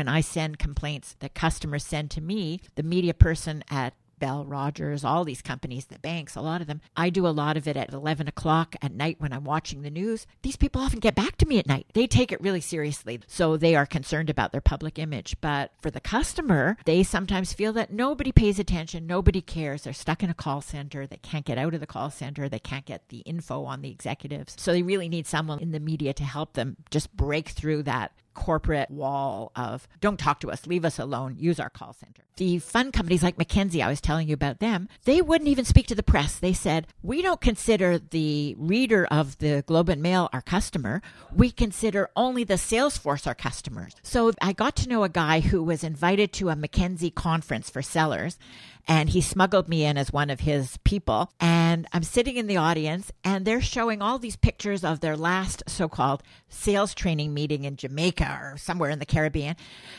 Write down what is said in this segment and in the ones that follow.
when I send complaints that customers send to me, the media person at Bell, Rogers, all these companies, the banks, a lot of them. I do a lot of it at 11 o'clock at night when I'm watching the news. These people often get back to me at night. They take it really seriously. So they are concerned about their public image. But for the customer, they sometimes feel that nobody pays attention, nobody cares. They're stuck in a call center. They can't get out of the call center. They can't get the info on the executives. So they really need someone in the media to help them just break through that corporate wall of don't talk to us, leave us alone, use our call center. The fund companies like Mackenzie, I was telling you about them, they wouldn't even speak to the press. They said, We don't consider the reader of the Globe and Mail our customer. We consider only the sales force our customers. So I got to know a guy who was invited to a Mackenzie conference for sellers and he smuggled me in as one of his people. And I'm sitting in the audience, and they're showing all these pictures of their last so called sales training meeting in Jamaica or somewhere in the Caribbean.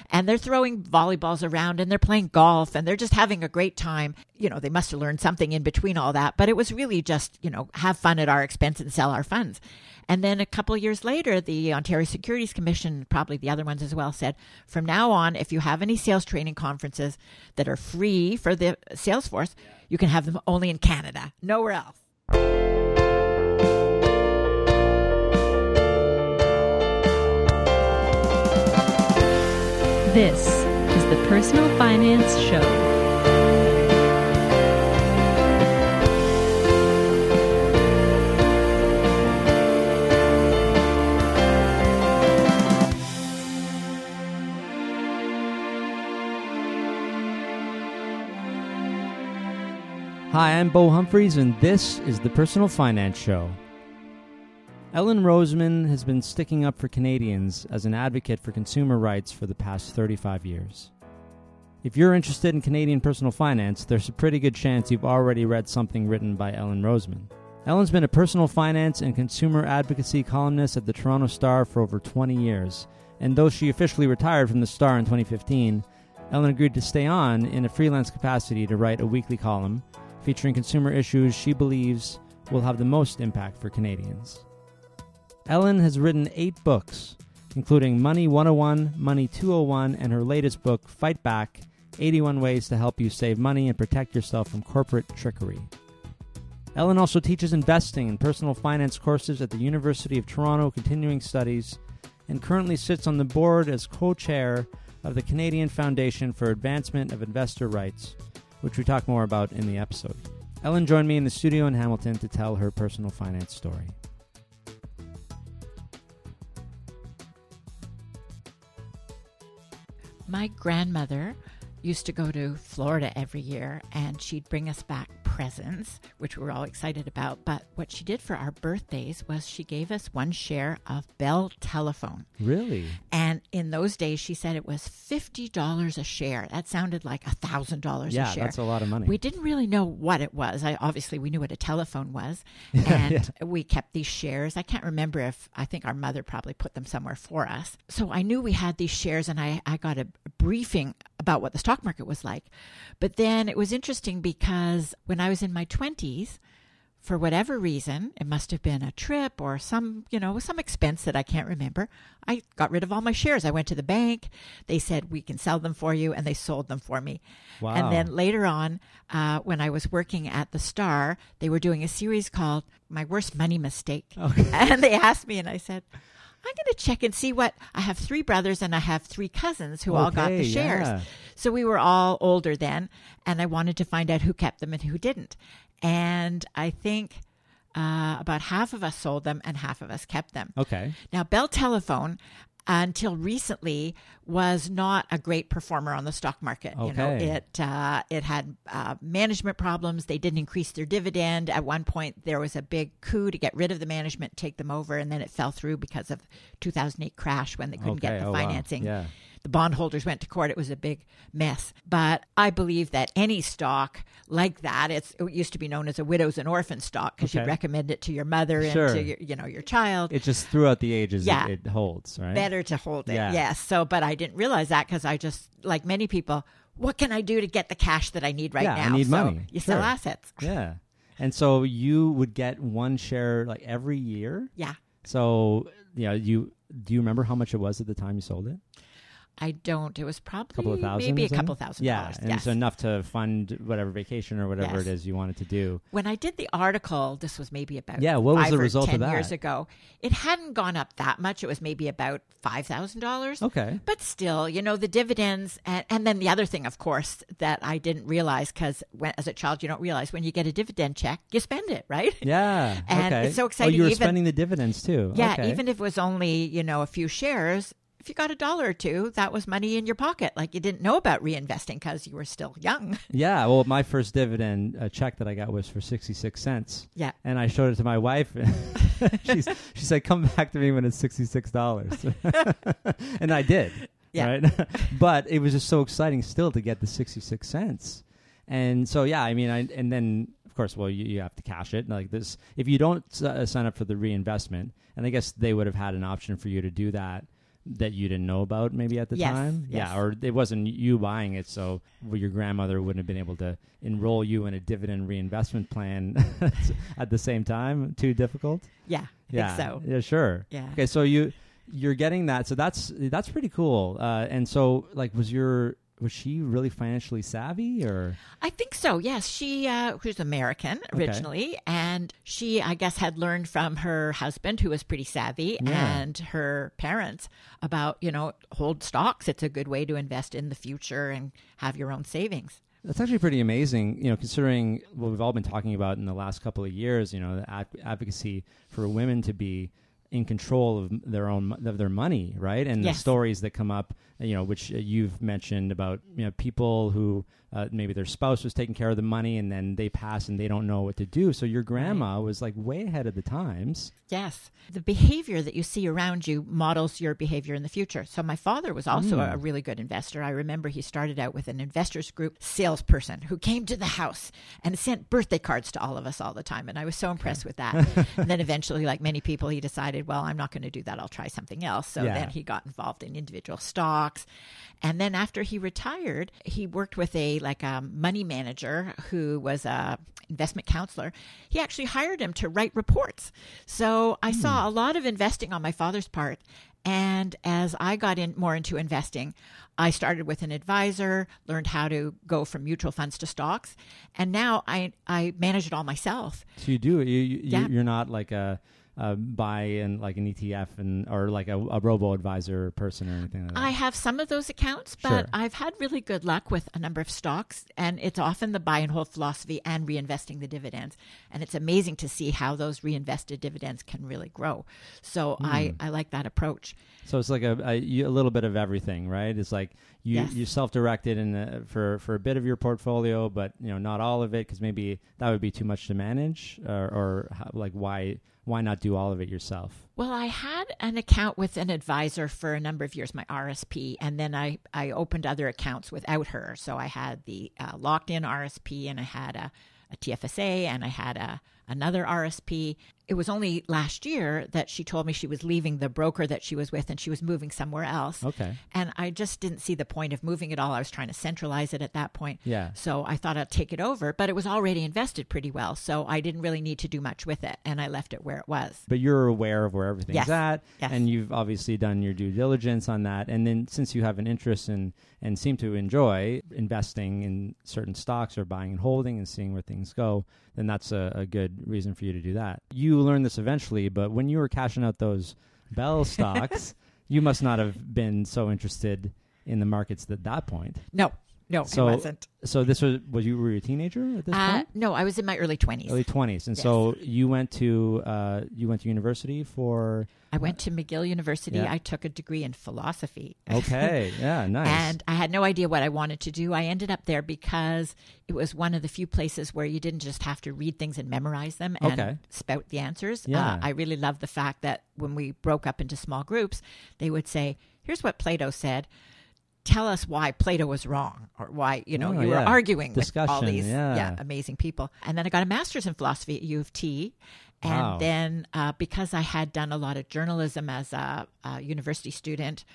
And they're throwing volleyballs around and they're playing golf and they're just having a great time. You know, they must have learned something in between all that, but it was really just, you know, have fun at our expense and sell our funds. And then a couple years later, the Ontario Securities Commission, probably the other ones as well, said from now on, if you have any sales training conferences that are free for the sales force, you can have them only in Canada, nowhere else. This is the Personal Finance Show. Hi, I'm Bo Humphreys, and this is the Personal Finance Show. Ellen Roseman has been sticking up for Canadians as an advocate for consumer rights for the past 35 years. If you're interested in Canadian personal finance, there's a pretty good chance you've already read something written by Ellen Roseman. Ellen's been a personal finance and consumer advocacy columnist at the Toronto Star for over 20 years, and though she officially retired from the Star in 2015, Ellen agreed to stay on in a freelance capacity to write a weekly column featuring consumer issues she believes will have the most impact for Canadians. Ellen has written eight books, including Money 101, Money 201, and her latest book, Fight Back 81 Ways to Help You Save Money and Protect Yourself from Corporate Trickery. Ellen also teaches investing and personal finance courses at the University of Toronto Continuing Studies and currently sits on the board as co chair of the Canadian Foundation for Advancement of Investor Rights, which we talk more about in the episode. Ellen joined me in the studio in Hamilton to tell her personal finance story. My grandmother used to go to Florida every year and she'd bring us back presents, which we were all excited about. But what she did for our birthdays was she gave us one share of Bell Telephone. Really? And in those days, she said it was $50 a share. That sounded like $1,000 Yeah, a share. that's a lot of money. We didn't really know what it was. I obviously we knew what a telephone was, and we kept these shares. I can't remember if I think our mother probably put them somewhere for us. So I knew we had these shares, and I I got a briefing about what the stock market was like. But then it was interesting because when I was in my twenties. For whatever reason, it must have been a trip or some, you know, some expense that I can't remember. I got rid of all my shares. I went to the bank. They said, we can sell them for you, and they sold them for me. Wow. And then later on, uh, when I was working at the Star, they were doing a series called My Worst Money Mistake. And they asked me, and I said, I'm going to check and see what I have three brothers and I have three cousins who all got the shares. yeah. So we were all older then, and I wanted to find out who kept them and who didn't. And I think uh, about half of us sold them and half of us kept them. Okay. Now, Bell Telephone, until recently, was not a great performer on the stock market. You know, Okay. it uh, it had uh, management problems. They didn't increase their dividend. At one point, there was a big coup to get rid of the management, take them over, and then it fell through because of 2008 crash when they couldn't Okay. get the Oh, wow. financing. Yeah. The bondholders went to court. It was a big mess. But I believe that any stock like that, it's, it used to be known as a widows and orphans stock because Okay. you'd recommend it to your mother Sure. and to your, you know your child It just throughout the ages, Yeah. it, it holds, right? better to hold it. Yeah. Yes. So, but I didn't realize that because I just, like many people, what can I do to get the cash that I need right Yeah, I need so money. You sell Sure. assets. Yeah. And so you would get one share like every year. Yeah. So yeah, you do you remember how much it was at the time you sold it? I don't. It was probably couple of thousand, maybe a couple thousand yeah, dollars. and yes. so enough to fund whatever vacation or whatever Yes. it is you wanted to do. when I did the article, this was maybe about Yeah, what was the result of that? years ago. It hadn't gone up that much. It was maybe about five thousand dollars. Okay. But still, you know, the dividends, and, and then the other thing, of course, that I didn't realize because as a child, you don't realize when you get a dividend check, you spend it, right? Yeah. And okay. it's so Oh, exciting, you were even- spending the dividends too. Yeah, Okay. even if it was only, you know, a few shares, if you got a dollar or two, that was money in your pocket. Like you didn't know about reinvesting because you were still young. Yeah, well, my first dividend uh, check that I got was for sixty six cents, Yeah. and I showed it to my wife. She's she said, "Come back to me when it's sixty six dollars," and I did. Yeah. Right, but it was just so exciting still to get the sixty six cents, and so yeah, I mean, I and then of course, well, you, you have to cash it like this. If you don't uh, sign up for the reinvestment, and I guess they would have had an option for you to do that that you didn't know about maybe at the Yes, time yes. yeah or it wasn't you buying it so your grandmother wouldn't have been able to enroll you in a dividend reinvestment plan at the same time too difficult Yeah. I yeah so. yeah sure Yeah. okay so you you're getting that so that's that's pretty cool uh, and so like was your was she really financially savvy or I think so. Yes, she uh, was American Okay. originally, and she, I guess, had learned from her husband, who was pretty savvy, Yeah. and her parents about you know hold stocks. It's a good way to invest in the future and have your own savings. That's actually pretty amazing, you know, considering what we've all been talking about in the last couple of years. You know, the ad- advocacy for women to be in control of their own of their money, right? And the stories that come up, you know, which uh, you've mentioned about, you know, people who uh, maybe their spouse was taking care of the money and then they pass and they don't know what to do. So your grandma was like way ahead of the times. Yes. The behavior that you see around you models your behavior in the future. So, my father was also Mm. a really good investor. I remember he started out with an investors group salesperson who came to the house and sent birthday cards to all of us all the time. And I was so impressed with that. and then eventually, like many people, he decided, well, I'm not going to do that. I'll try something else. So, Yeah. then he got involved in individual stocks. And then after he retired, he worked with a like a money manager who was a investment counselor. He actually hired him to write reports. So I hmm. saw a lot of investing on my father's part. And as I got in more into investing, I started with an advisor, learned how to go from mutual funds to stocks, and now I I manage it all myself. So you do you, you Yeah. you're not like a, a buy in like an ETF and or like a, a robo advisor person or anything like that. I have some of those accounts, but Sure. I've had really good luck with a number of stocks, and it's often the buy and hold philosophy and reinvesting the dividends. And it's amazing to see how those reinvested dividends can really grow. So Hmm. I, I like that approach. So it's like a, a, a little bit of everything, right? It's like you Yes. you self directed in the, for for a bit of your portfolio, but you know not all of it because maybe that would be too much to manage, or, or how, like why why not do all of it yourself? Well, I had an account with an advisor for a number of years, my RSP, and then I, I opened other accounts without her. So I had the uh, locked in RSP and I had a, a TFSA and I had a, another RSP. It was only last year that she told me she was leaving the broker that she was with and she was moving somewhere else. Okay, And I just didn't see the point of moving it all. I was trying to centralize it at that point. yeah, So I thought I'd take it over, but it was already invested pretty well. So I didn't really need to do much with it. And I left it where it was. but you're aware of where everything's Yes. at, Yes. and you've obviously done your due diligence on that. And then since you have an interest in and seem to enjoy investing in certain stocks or buying and holding and seeing where things go, then that's a, a good reason for you to do that. You learned this eventually, but when you were cashing out those Bell stocks, you must not have been so interested in the markets at that point. No, no, So- I wasn't. So this was was you were a teenager at this Uh, point? no, I was in my early 20s. Early twenties, and Yes. so you went to uh, you went to university for I went to McGill University. Yeah. I took a degree in philosophy. okay, yeah, nice. And I had no idea what I wanted to do. I ended up there because it was one of the few places where you didn't just have to read things and memorize them and Okay. spout the answers. Yeah. Uh, I really loved the fact that when we broke up into small groups, they would say, Here's what Plato said. Tell us why Plato was wrong, or why you know Oh, you yeah. were arguing with all Discussion, these yeah. amazing people. And then I got a master's in philosophy at U of T, and Wow. then uh, because I had done a lot of journalism as a, a university student,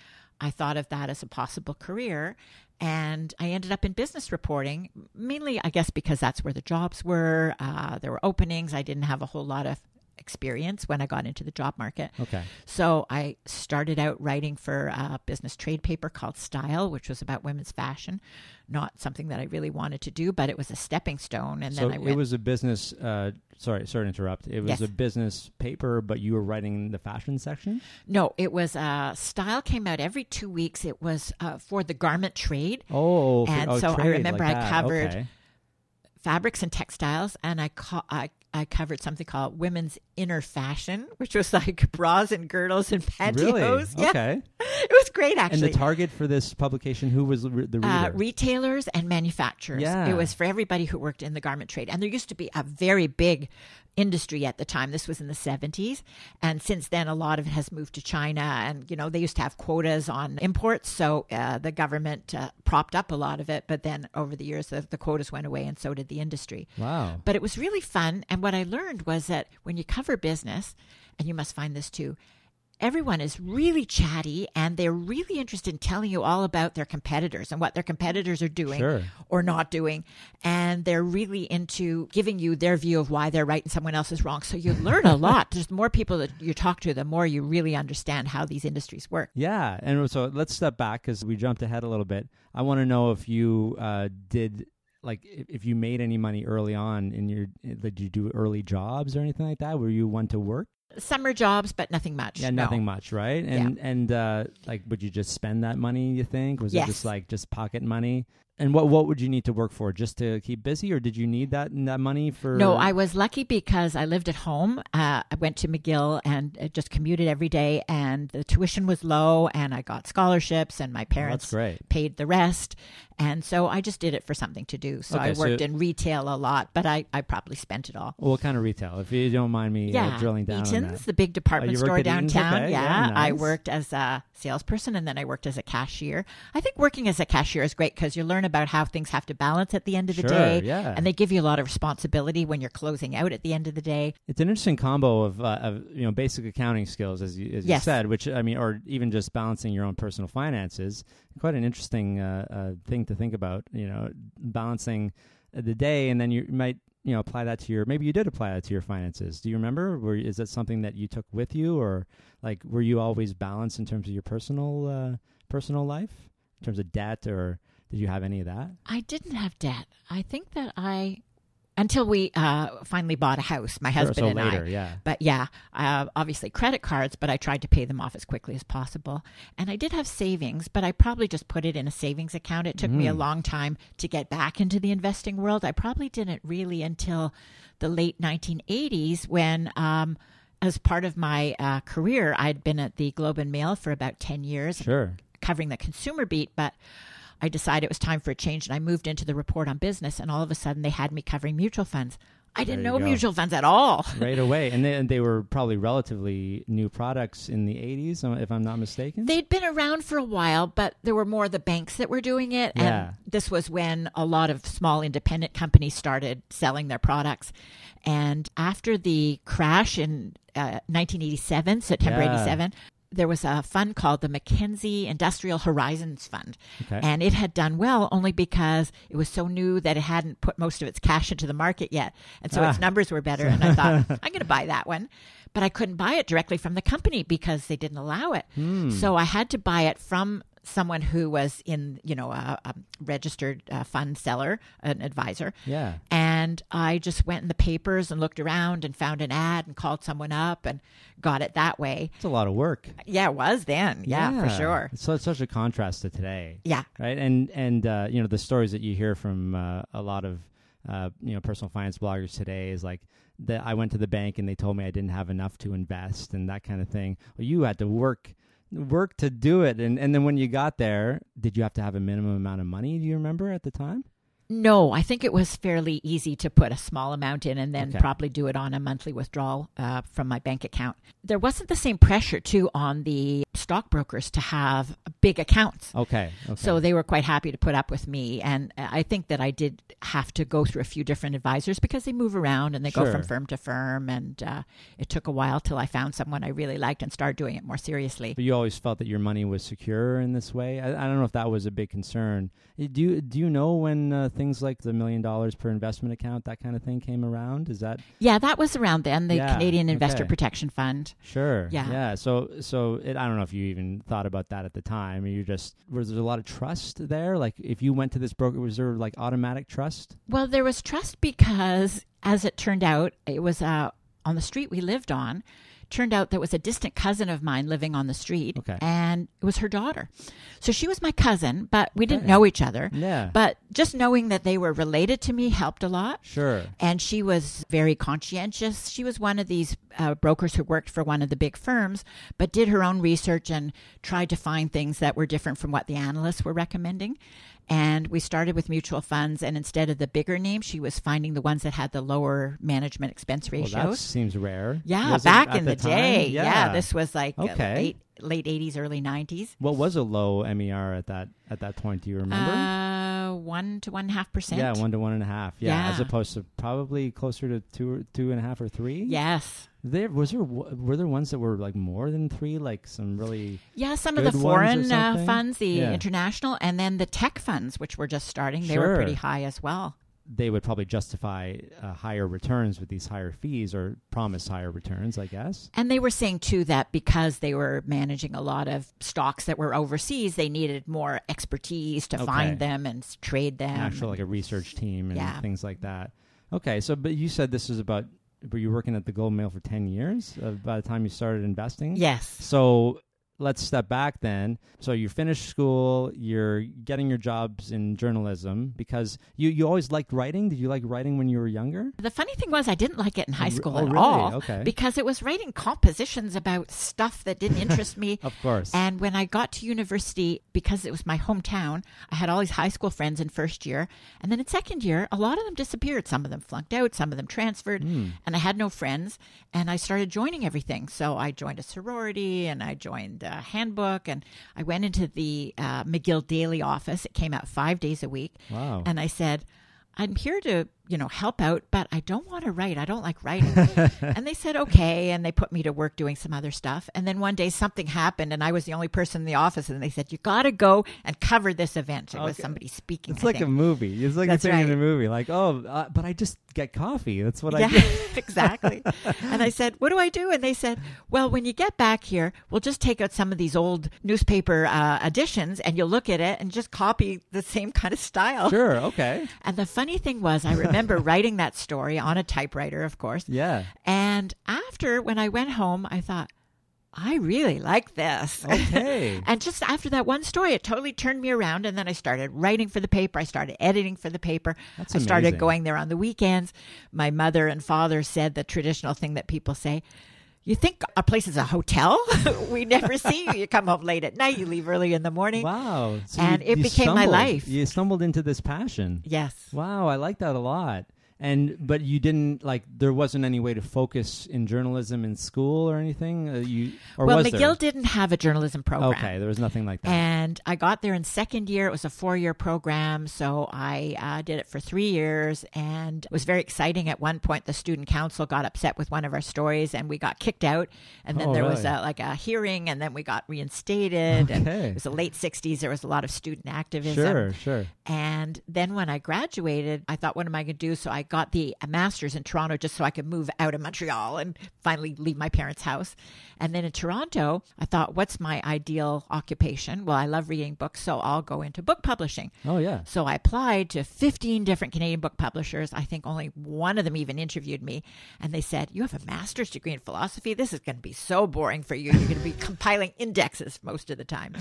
I thought of that as a possible career. And I ended up in business reporting, mainly, I guess, because that's where the jobs were. Uh, there were openings. I didn't have a whole lot of experience when I got into the job market. Okay. So I started out writing for a business trade paper called Style, which was about women's fashion. Not something that I really wanted to do, but it was a stepping stone. And so then I went. it was a business. Uh, sorry, sorry to interrupt. It was Yes. a business paper, but you were writing the fashion section. no, it was uh, Style came out every two weeks. It was uh, for the garment trade. Oh, And oh, so I remember like I covered Okay. fabrics and textiles, and I, co- I I covered something called women's inner fashion, which was like bras and girdles and Really? pantyhose. Yeah, Okay. it was great actually. And the target for this publication, who was the the reader? uh, retailers and manufacturers. Yeah. It was for everybody who worked in the garment trade. And there used to be a very big industry at the time. This was in the 70s. And since then, a lot of it has moved to China. And, you know, they used to have quotas on imports. So uh, the government uh, propped up a lot of it. But then over the years, the, the quotas went away and so did the industry. wow. But it was really fun. And what I learned was that when you cover business, and you must find this too, everyone is really chatty and they're really interested in telling you all about their competitors and what their competitors are doing Sure. or not doing. And they're really into giving you their view of why they're right and someone else is wrong. So you learn a lot. There's more people that you talk to, the more you really understand how these industries work. Yeah, and so let's step back because we jumped ahead a little bit. I want to know if you uh, did like if, if you made any money early on in your did you do early jobs or anything like that? Were you one to work? Summer jobs, but nothing much. Yeah, no. nothing much, right? And and uh, like, would you just spend that money? You think was it just like just pocket money? And what what would you need to work for just to keep busy, or did you need that that money for? No, I was lucky because I lived at home. Uh, I went to McGill and uh, just commuted every day, and the tuition was low, and I got scholarships, and my Oh, parents great. paid the rest. And so I just did it for something to do. So Okay, I so- worked in retail a lot, but I, I probably spent it all. What kind of retail? If you don't mind me uh, drilling down on Eaton's, the big department Oh, store worked at Eaton's? downtown. Okay, yeah, yeah, I worked as a salesperson and then I worked as a cashier. I think working as a cashier is great because you learn about how things have to balance at the end of the Sure, day, yeah. and they give you a lot of responsibility when you're closing out at the end of the day. It's an interesting combo of, uh, of you know basic accounting skills, as you as you said, which I mean, or even just balancing your own personal finances. Quite an interesting uh, uh, thing to think about. You know, balancing the day, and then you might you know apply that to your. Maybe you did apply that to your finances. Do you remember? Were is that something that you took with you, or like were you always balanced in terms of your personal uh, personal life, in terms of debt, or did you have any of that? I didn't have debt. I think that I, until we uh, finally bought a house, my husband so and later, I. yeah. But yeah, uh, obviously credit cards, but I tried to pay them off as quickly as possible. And I did have savings, but I probably just put it in a savings account. It took me a Mm. long time to get back into the investing world. I probably didn't really until the late 1980s when. Um, as part of my uh, career, I'd been at the Globe and Mail for about 10 years, Sure. covering the consumer beat, but I decided it was time for a change and I moved into the report on business and all of a sudden they had me covering mutual funds. I didn't know go. mutual funds at all. right away. And they, and they were probably relatively new products in the 80s, uh, if I'm not mistaken. They'd been around for a while, but there were more of the banks that were doing it. Yeah. And this was when a lot of small independent companies started selling their products. And after the crash in uh, 1987, September Yeah. 87, there was a fund called the Mackenzie Industrial Horizons Fund. Okay. And it had done well only because it was so new that it hadn't put most of its cash into the market yet. And so its Ah. numbers were better. And I thought, I'm going to buy that one. But I couldn't buy it directly from the company because they didn't allow it. Hmm. So I had to buy it from someone who was in, you know, a, a registered uh, fund seller, an advisor. yeah. And I just went in the papers and looked around and found an ad and called someone up and got it that way. It's a lot of work. Yeah, it was then. Yeah, for sure. So it's such a contrast to today. Yeah. Right. And, and uh, you know, the stories that you hear from uh, a lot of, uh, you know, personal finance bloggers today is like, that I went to the bank and they told me I didn't have enough to invest and that kind of thing. Well, you had to work work to do it. And and then when you got there did you have to have a minimum amount of money do you remember at the time No, I think it was fairly easy to put a small amount in and then Okay. probably do it on a monthly withdrawal uh, from my bank account. There wasn't the same pressure, too, on the stockbrokers to have big accounts. okay okay So they were quite happy to put up with me. And I think that I did have to go through a few different advisors because they move around and they go from firm to firm. And uh, it took a while till I found someone I really liked and started doing it more seriously. But you always felt that your money was secure in this way. I, I don't know if that was a big concern. Do you do you know when uh, things like the million dollars per investment account, that kind of thing came around? Is that Yeah, that was around then, the Yeah, Canadian Investor okay. Protection Fund. sure? Yeah. yeah. So, so it, I don't know if you even thought about that at the time. You just was there a lot of trust there? Like, if you went to this broker, was there like automatic trust? Well, there was trust because, as it turned out, it was uh, on the street we lived on. Turned out there was a distant cousin of mine living on the street, Okay. and it was her daughter. So she was my cousin, but we didn't Okay. know each other. Yeah. But just knowing that they were related to me helped a lot. Sure. And she was very conscientious. She was one of these uh, brokers who worked for one of the big firms, but did her own research and tried to find things that were different from what the analysts were recommending. And we started with mutual funds, and instead of the bigger names, she was finding the ones that had the lower management expense Well, ratios. that seems rare. yeah, Was back in the, time? day. Yeah. this was like uh, Okay. late late eighties, early nineties. What was a low MER at that at that point? Do you remember? Uh, one to one and a half percent. yeah, one to one and a half. Yeah, as opposed to probably closer to two, two and a half or three. Yes. There was there were there ones that were like more than three, like some really Yeah, some of the foreign uh, funds, the Yeah. international, and then the tech funds, which were just starting, they Sure. were pretty high as well. they would probably justify uh, higher returns with these higher fees or promise higher returns, I guess. And they were saying too that because they were managing a lot of stocks that were overseas, they needed more expertise to Okay. find them and trade them. Actual like a research team and Yeah. things like that. Okay, so but you said this is about were you working at the Globe Mail for ten years uh, by the time you started investing? yes. So let's step back then. So you finish school, you're getting your jobs in journalism because you, you always liked writing. Did you like writing when you were younger? The funny thing was, I didn't like it in high school oh, at really? all Okay. because it was writing compositions about stuff that didn't interest me. Of course. And when I got to university, because it was my hometown, I had all these high school friends in first year. And then in second year, a lot of them disappeared. Some of them flunked out, some of them transferred. Hmm. And I had no friends. And I started joining everything. So I joined a sorority and I joined a handbook and I went into the uh, McGill Daily office. It came out five days a week. Wow. And I said, I'm here to, you know, help out, but I don't want to write. I don't like writing. and they said, okay. And they put me to work doing some other stuff. And then one day something happened and I was the only person in the office. And they said, you got to go and cover this event. It was somebody speaking. it's I like a movie. It's like That's a thing in a movie. Like, oh, uh, but I just get coffee. That's what I yeah, do. exactly. And I said, "What do I do?" And they said, "Well, when you get back here, we'll just take out some of these old newspaper uh, editions, and you'll look at it and just copy the same kind of style." Sure. Okay. And the funny thing was, I remember writing that story on a typewriter, of course. Yeah. And after, when I went home, I thought, I really like this. Okay. and just after that one story, it totally turned me around. And then I started writing for the paper. I started editing for the paper. That's I started going there on the weekends. My mother and father said the traditional thing that people say. You think a place is a hotel? we never see you. You come home late at night. You leave early in the morning. Wow. So And you- it you became my life. You stumbled into this passion. Yes. Wow, I like that a lot. And but you didn't like there wasn't any way to focus in journalism in school or anything. Uh, you or well, McGill there? didn't have a journalism program. Okay, there was nothing like that. And I got there in second year. It was a four year program. So I uh, did it for three years and it was very exciting. At one point, the student council got upset with one of our stories and we got kicked out. And then Oh, there was a, like a hearing and then we got reinstated. And it was the late 60s. There was a lot of student activism. sure, sure. And then when I graduated, I thought, what am I going to do? So I got the a master's in Toronto just so I could move out of Montreal and finally leave my parents' house. And then in Toronto, I thought, what's my ideal occupation? Well, I love reading books, so I'll go into book publishing. Oh yeah. So I applied to 15 different Canadian book publishers. I think only one of them even interviewed me. And they said, You have a master's degree in philosophy? This is going to be so boring for you. You're going to be compiling indexes most of the time.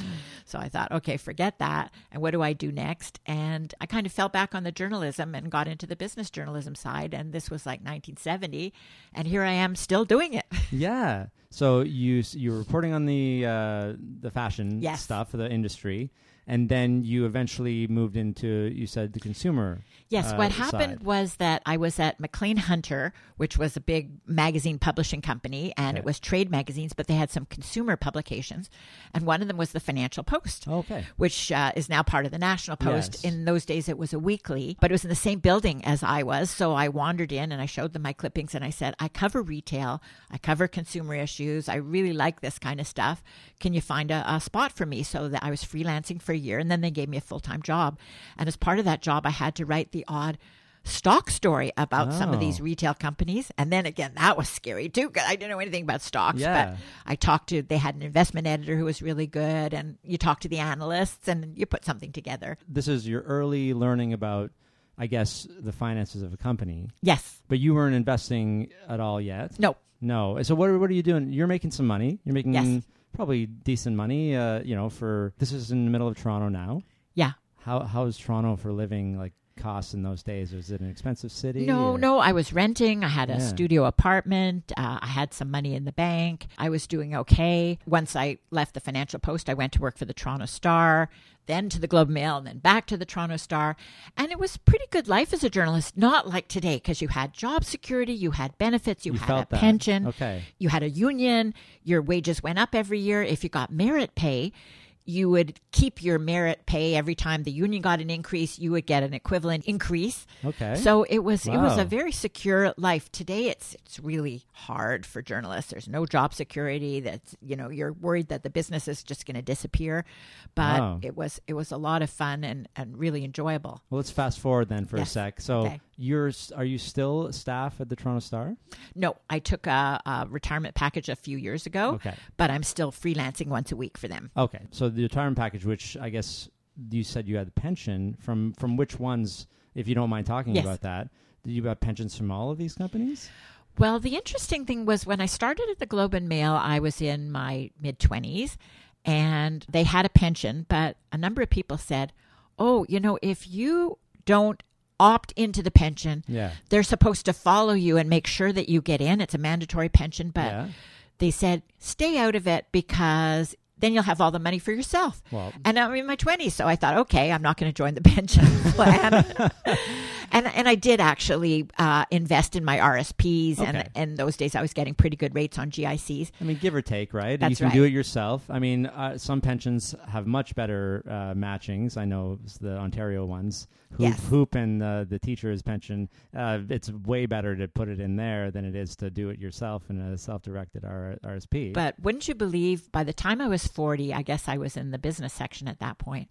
So I thought, okay, forget that. And what do I do next? And I kind of fell back on the journalism and got into the business journalism side. And this was like 1970. And here I am still doing it. Yeah. So you you were reporting on the uh, the fashion Yes. stuff for the industry, and then you eventually moved into you said the consumer. Yes, uh, what happened side. was that I was at Maclean Hunter, which was a big magazine publishing company, and Okay. it was trade magazines, but they had some consumer publications. And one of them was the Financial Post, Okay. which uh, is now part of the National Post. Yes. In those days, it was a weekly, but it was in the same building as I was. So I wandered in and I showed them my clippings and I said, I cover retail, I cover consumer issues, I really like this kind of stuff. Can you find a, a spot for me? So that I was freelancing for a year, and then they gave me a full time job. And as part of that job, I had to write the odd stock story about some of Oh. these retail companies. And then again, that was scary too, 'cause I didn't know anything about stocks. Yeah. But I talked to, they had an investment editor who was really good, and you talk to the analysts and you put something together. This is your early learning about, I guess, the finances of a company. Yes. But you weren't investing at all yet. No. No. So what? What are you doing? You're making some money. You're making Yes. Probably decent money. Uh, you know, for this is in the middle of Toronto now. Yeah. How how is Toronto for living like costs in those days? Was it an expensive city? No, or- no. I was renting. I had a Yeah. studio apartment. Uh, I had some money in the bank. I was doing okay. Once I left the Financial Post, I went to work for the Toronto Star, then to the Globe and Mail, and then back to the Toronto Star. And it was pretty good life as a journalist. Not like today, because you had job security, you had benefits, you, You had a that. pension, Okay. you had a union. Your wages went up every year. If you got merit pay. You would keep your merit pay every time the union got an increase. You would get an equivalent increase. Okay. So it was it was a very secure life. Today it's it's really hard for journalists. There's no job security. That's you know you're worried that the business is just going to disappear. But Wow. it was it was a lot of fun and and really enjoyable. well, let's fast forward then for Yes. a sec. So Okay. you're are you still staff at the Toronto Star? No, I took a, a retirement package a few years ago. Okay. But I'm still freelancing once a week for them. Okay. So the retirement package, which I guess you said you had the pension from from which ones, if you don't mind talking Yes. about that. Did you have pensions from all of these companies? Well, the interesting thing was when I started at the Globe and Mail, I was in my mid 20s and they had a pension, but a number of people said, oh, you know, if you don't opt into the pension, Yeah. they're supposed to follow you and make sure that you get in. It's a mandatory pension, but yeah. they said, stay out of it because then you'll have all the money for yourself. Well, And I'm in my 20s, so I thought, okay, I'm not going to join the pension plan. and and I did actually uh, invest in my RSPs, Okay. and in those days I was getting pretty good rates on GICs. I mean, give or take, right? you That's can do it yourself. I mean, uh, some pensions have much better uh, matchings. I know the Ontario ones. HOOPP, Yes. HOOPP and uh, the teacher's pension. Uh, it's way better to put it in there than it is to do it yourself in a self-directed R- RSP. But wouldn't you believe, by the time I was 40, I guess I was in the business section at that point,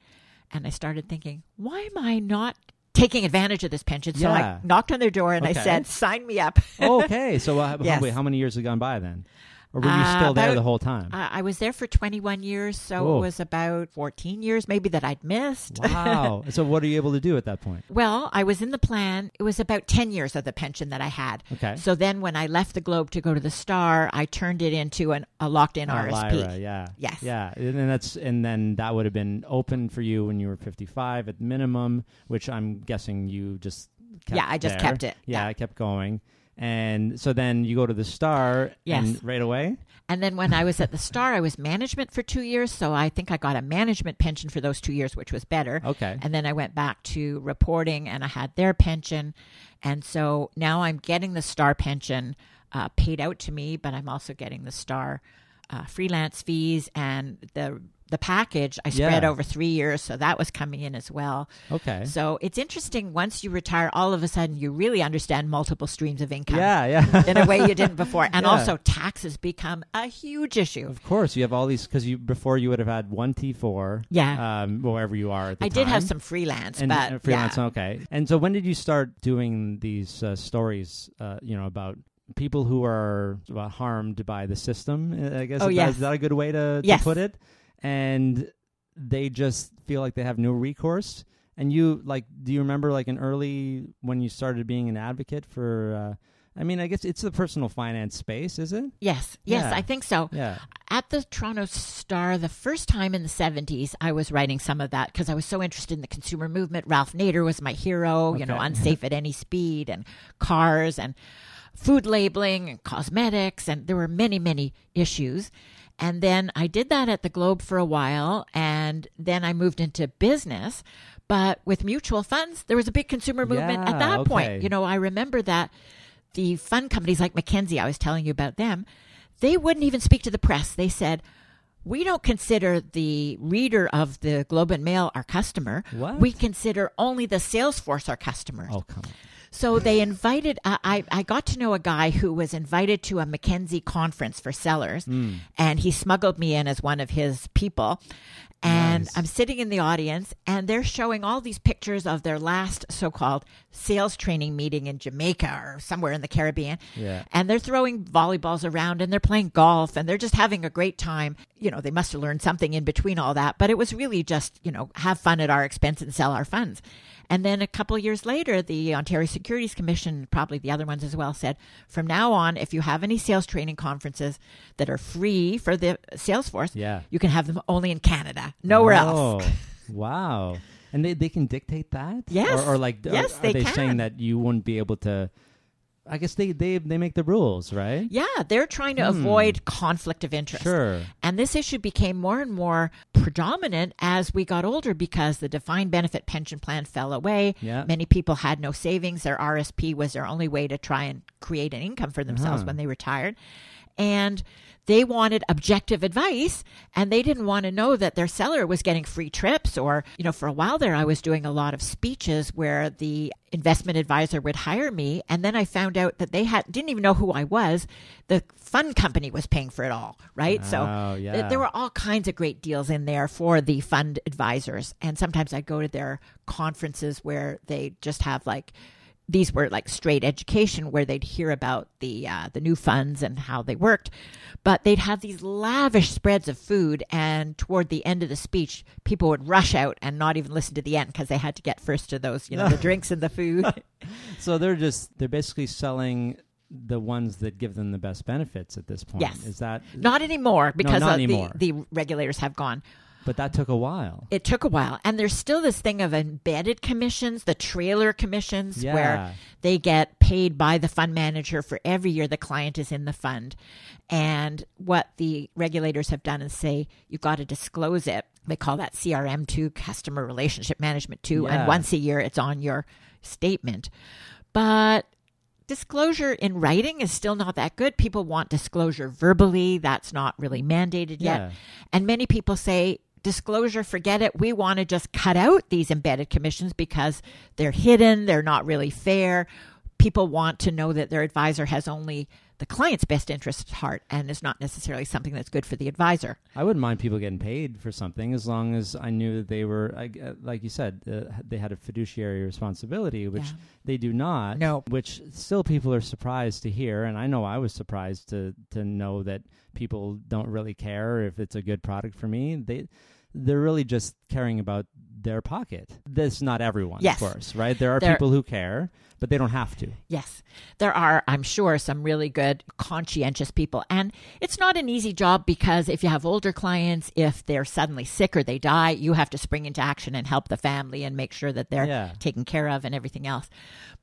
and I started thinking, why am I not taking advantage of this pension? So Yeah. I knocked on their door and Okay. I said, sign me up. okay, so uh, Yes. wait, how many years have gone by then, or were you Uh, still there about- the whole time? I I was there for 21 years, so Whoa. it was about 14 years maybe that I'd missed. wow. so what are you able to do at that point? Well, I was in the plan. It was about 10 years of the pension that I had. Okay. So then when I left the Globe to go to the Star, I turned it into an, a locked in Uh, RSP. LIRA, yeah. Yes. Yeah. And then that's and then that would have been open for you when you were 55 at minimum, which I'm guessing you just kept Yeah, I just there. kept it. Yeah, Yeah. I kept going. And so then you go to the Star Yes. and right away? And then when I was at the Star, I was management for two years. So I think I got a management pension for those two years, which was better. Okay. And then I went back to reporting and I had their pension. And so now I'm getting the Star pension uh, paid out to me, but I'm also getting the Star uh, freelance fees and the the package I spread Yeah. over three years, so that was coming in as well. Okay. So it's interesting. Once you retire, all of a sudden you really understand multiple streams of income yeah, yeah. in a way you didn't before, and Yeah. also taxes become a huge issue. Of course, you have all these because you before you would have had one T four, Yeah. um, wherever you are. At the I did have some freelance, and but uh, freelance. yeah. Okay. And so when did you start doing these uh, stories? Uh, you know about people who are uh, harmed by the system. I guess Oh, is, that, yes. is that a good way to, to Yes. put it? And they just feel like they have no recourse. And you like, do you remember like an early when you started being an advocate for? Uh, I mean, I guess it's the personal finance space, is it? Yes, yes, Yeah. I think so. Yeah. At the Toronto Star, the first time in the 70s, I was writing some of that because I was so interested in the consumer movement. Ralph Nader was my hero, Okay. you know, unsafe at any speed, and cars, and food labeling, and cosmetics, and there were many, many issues. And then I did that at the Globe for a while, and then I moved into business. But with mutual funds, there was a big consumer movement Yeah, at that okay. point. You know, I remember that the fund companies like Mackenzie, I was telling you about them, they wouldn't even speak to the press. They said, we don't consider the reader of the Globe and Mail our customer. What? We consider only the sales force our customer. Oh come on. So they invited, uh, I, I got to know a guy who was invited to a Mackenzie conference for sellers, Hmm. and he smuggled me in as one of his people. And Nice. I'm sitting in the audience, and they're showing all these pictures of their last so called sales training meeting in Jamaica or somewhere in the Caribbean. Yeah. And they're throwing volleyballs around and they're playing golf and they're just having a great time. You know, they must have learned something in between all that, but it was really just, you know, have fun at our expense and sell our funds. And then a couple of years later, the Ontario Securities Commission, probably the other ones as well, said from now on, if you have any sales training conferences that are free for the sales force, Yeah. you can have them only in Canada, nowhere else. Oh, wow. And they, they can dictate that? Yes. Or, or like, Yes, are, they are they can. saying that you wouldn't be able to? I guess they, they, they make the rules, right? Yeah, they're trying to avoid conflict of interest. Hmm. Sure. And this issue became more and more predominant as we got older because the defined benefit pension plan fell away. Yeah. Many people had no savings. Their RSP was their only way to try and create an income for themselves Uh-huh. when they retired. And they wanted objective advice and they didn't want to know that their seller was getting free trips or you know for a while there I was doing a lot of speeches where the investment advisor would hire me and then I found out that they had didn't even know who I was. The fund company was paying for it all right? So Oh, th- there were all kinds of great deals in there for the fund advisors and sometimes I'd go to their conferences where they just have like these were like straight education where they'd hear about the uh, the new funds and how they worked but they'd have these lavish spreads of food and toward the end of the speech people would rush out and not even listen to the end because they had to get first to those you know the drinks and the food So they're just, they're basically selling the ones that give them the best benefits at this point. Yes. Is that, not anymore because not of the- anymore. The, regulators have gone but that took a while. it took a while and there's still this thing of embedded commissions the trailer commissions Yeah. where they get paid by the fund manager for every year the client is in the fund and what the regulators have done is say you've got to disclose it they call that crm2 customer relationship management 2 Yeah. and once a year it's on your statement but disclosure in writing is still not that good. People want disclosure verbally. That's not really mandated yet. Yeah. And many people say, disclosure, forget it. We want to just cut out these embedded commissions because they're hidden, they're not really fair. People want to know that their advisor has only the client's best interest at heart and is not necessarily something that's good for the advisor. I wouldn't mind people getting paid for something as long as I knew that they were, I- uh, like you said, uh, they had a fiduciary responsibility, which Yeah. they do not. No. Which still people are surprised to hear, and I know I was surprised to to know that people don't really care if it's a good product for me. They they're really just caring about their pocket. That's not everyone, Yes. of course, right? There are There- people who care, but they don't have to. Yes, there are, I'm sure, some really good, conscientious people. And it's not an easy job because if you have older clients, if they're suddenly sick or they die, you have to spring into action and help the family and make sure that they're Yeah. taken care of and everything else.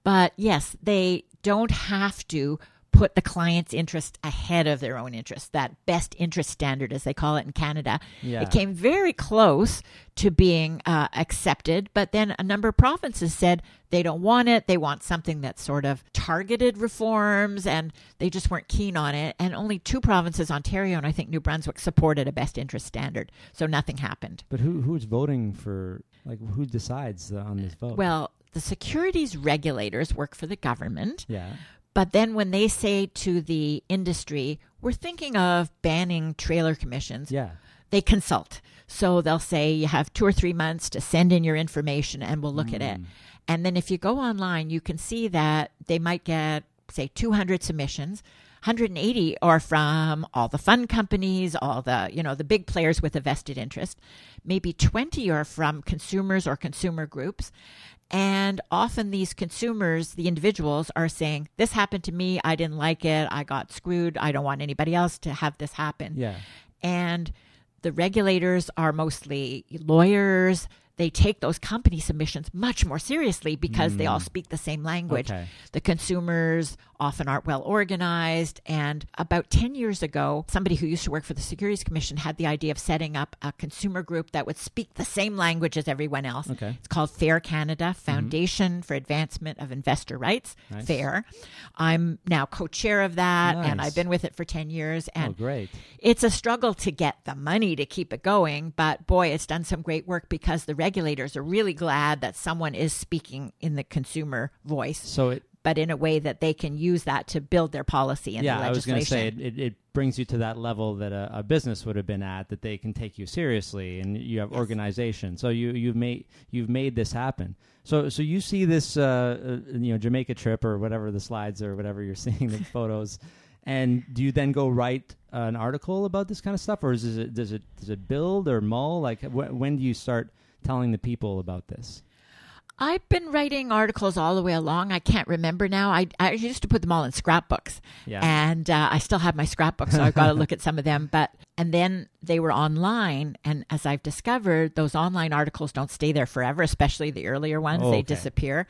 But yes, they don't have to put the client's interest ahead of their own interest. That best interest standard, as they call it in Canada, Yeah. it came very close to being uh, accepted, but then a number of provinces said they don't want it. They want something that's sort of targeted reforms, and they just weren't keen on it. And only two provinces, Ontario and I think New Brunswick, supported a best interest standard, so nothing happened. But who who's voting for? Like, who decides uh, on this vote? Well, the securities regulators work for the government. yeah. But then when they say to the industry, we're thinking of banning trailer commissions, Yeah. they consult. So they'll say you have two or three months to send in your information and we'll look at it. Mm. And then if you go online, you can see that they might get, say, 200 submissions. 180 are from all the fund companies, all the, you know, the big players with a vested interest. Maybe 20 are from consumers or consumer groups. And often these consumers, the individuals, are saying, This happened to me. I didn't like it. I got screwed. I don't want anybody else to have this happen. Yeah. And the regulators are mostly lawyers. They take those company submissions much more seriously because they all speak the same language. Mm. Okay. The consumers often aren't well organized. And about 10 years ago, somebody who used to work for the Securities Commission had the idea of setting up a consumer group that would speak the same language as everyone else. Okay. It's called FAIR Canada, Foundation for Advancement of Investor Rights, Nice. FAIR. I'm now co chair of that, and I've been with it for 10 years. Oh, And great. it's a struggle to get the money to keep it going, but boy, it's done some great work because the regulators are really glad that someone is speaking in the consumer voice. So it but in a way that they can use that to build their policy and yeah, the I was legislation. going to say it, it, it brings you to that level that a, a business would have been at that they can take you seriously and you have Yes. organization. So you you've made you've made this happen. So so you see this uh, uh, you know Jamaica trip or whatever the slides or whatever you're seeing the photos. And do you then go write an article about this kind of stuff, or is it does it does it build or mull? Like wh- when do you start telling the people about this? I've been writing articles all the way along. I can't remember now. I, I used to put them all in scrapbooks, Yeah. and uh, I still have my scrapbooks, so I've got to look at some of them. But and then they were online, and as I've discovered, those online articles don't stay there forever, especially the earlier ones. Oh, They okay. disappear.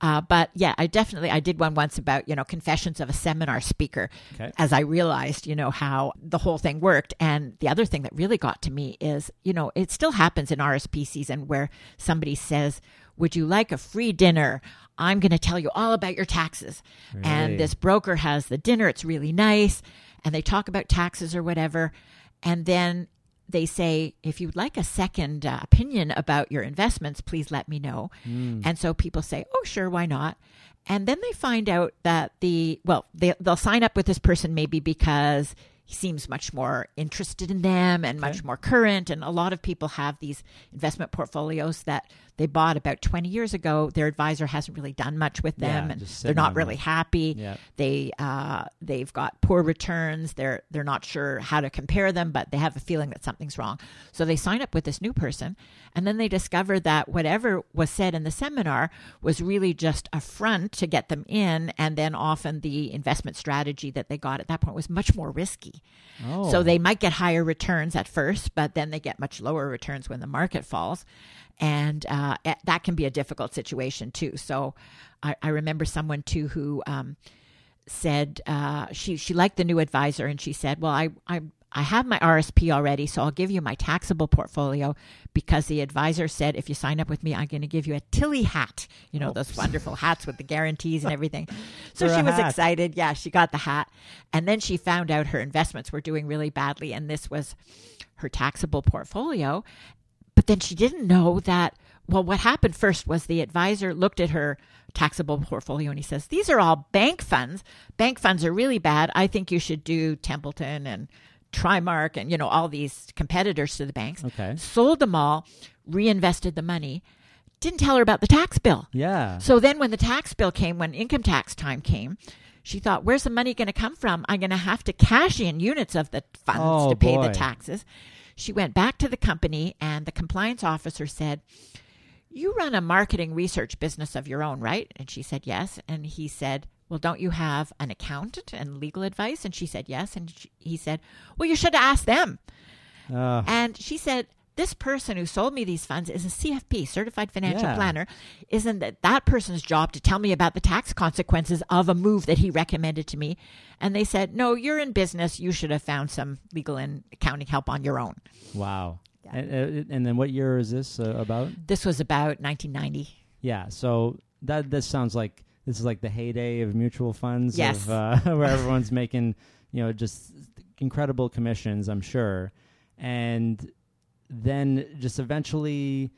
Uh, but yeah, I definitely I did one once about you know confessions of a seminar speaker, Okay. as I realized you know how the whole thing worked. And the other thing that really got to me is you know it still happens in RSP season where somebody says, "Would you like a free dinner?" I'm going to tell you all about your taxes. Really? And this broker has the dinner. It's really nice, and they talk about taxes or whatever, and then they say, if you'd like a second uh, opinion about your investments, please let me know. And so people say, oh, sure, why not? And then they find out that the, well, they, they'll sign up with this person maybe because he seems much more interested in them and much more current. And a lot of people have these investment portfolios that they bought about 20 years ago. Their advisor hasn't really done much with them Yeah, and they're not really happy. Yeah. They uh, they've got poor returns. They're they're not sure how to compare them, but they have a feeling that something's wrong. So they sign up with this new person, and then they discover that whatever was said in the seminar was really just a front to get them in, and then often the investment strategy that they got at that point was much more risky. Oh. So they might get higher returns at first, but then they get much lower returns when the market falls. And uh, that can be a difficult situation too. So I, I remember someone too who um, said uh, she, she liked the new advisor and she said, Well, I, I, I have my RSP already, so I'll give you my taxable portfolio because the advisor said if you sign up with me, I'm going to give you a Tilley hat. You know, those wonderful hats with the guarantees and everything. So For she was hat. excited. Yeah, she got the hat. And then she found out her investments were doing really badly. And this was her taxable portfolio. But then she didn't know that. Well, what happened first was the advisor looked at her taxable portfolio and he says, These are all bank funds. Bank funds are really bad. I think you should do Templeton and Trimark and, you know, all these competitors to the banks. Okay. Sold them all, reinvested the money, didn't tell her about the tax bill. Yeah. So then when the tax bill came, when income tax time came, she thought, where's the money going to come from? I'm going to have to cash in units of the funds Oh, to pay boy. the taxes. She went back to the company, and the compliance officer said, You run a marketing research business of your own, right? And she said, Yes. And he said, Well, don't you have an accountant and legal advice? And she said, Yes. And she, he said, Well, you should have asked them. Uh, And she said, this person who sold me these funds is a CFP, certified financial Yeah. planner. Isn't that that person's job to tell me about the tax consequences of a move that he recommended to me? And they said, no, you're in business. You should have found some legal and accounting help on your own. wow. Yeah. And, uh, and then what year is this uh, about? This was about 1990. Yeah, so that this sounds like this is like the heyday of mutual funds, Yes. of, uh, where everyone's making you know just incredible commissions, I'm sure, and then just eventually,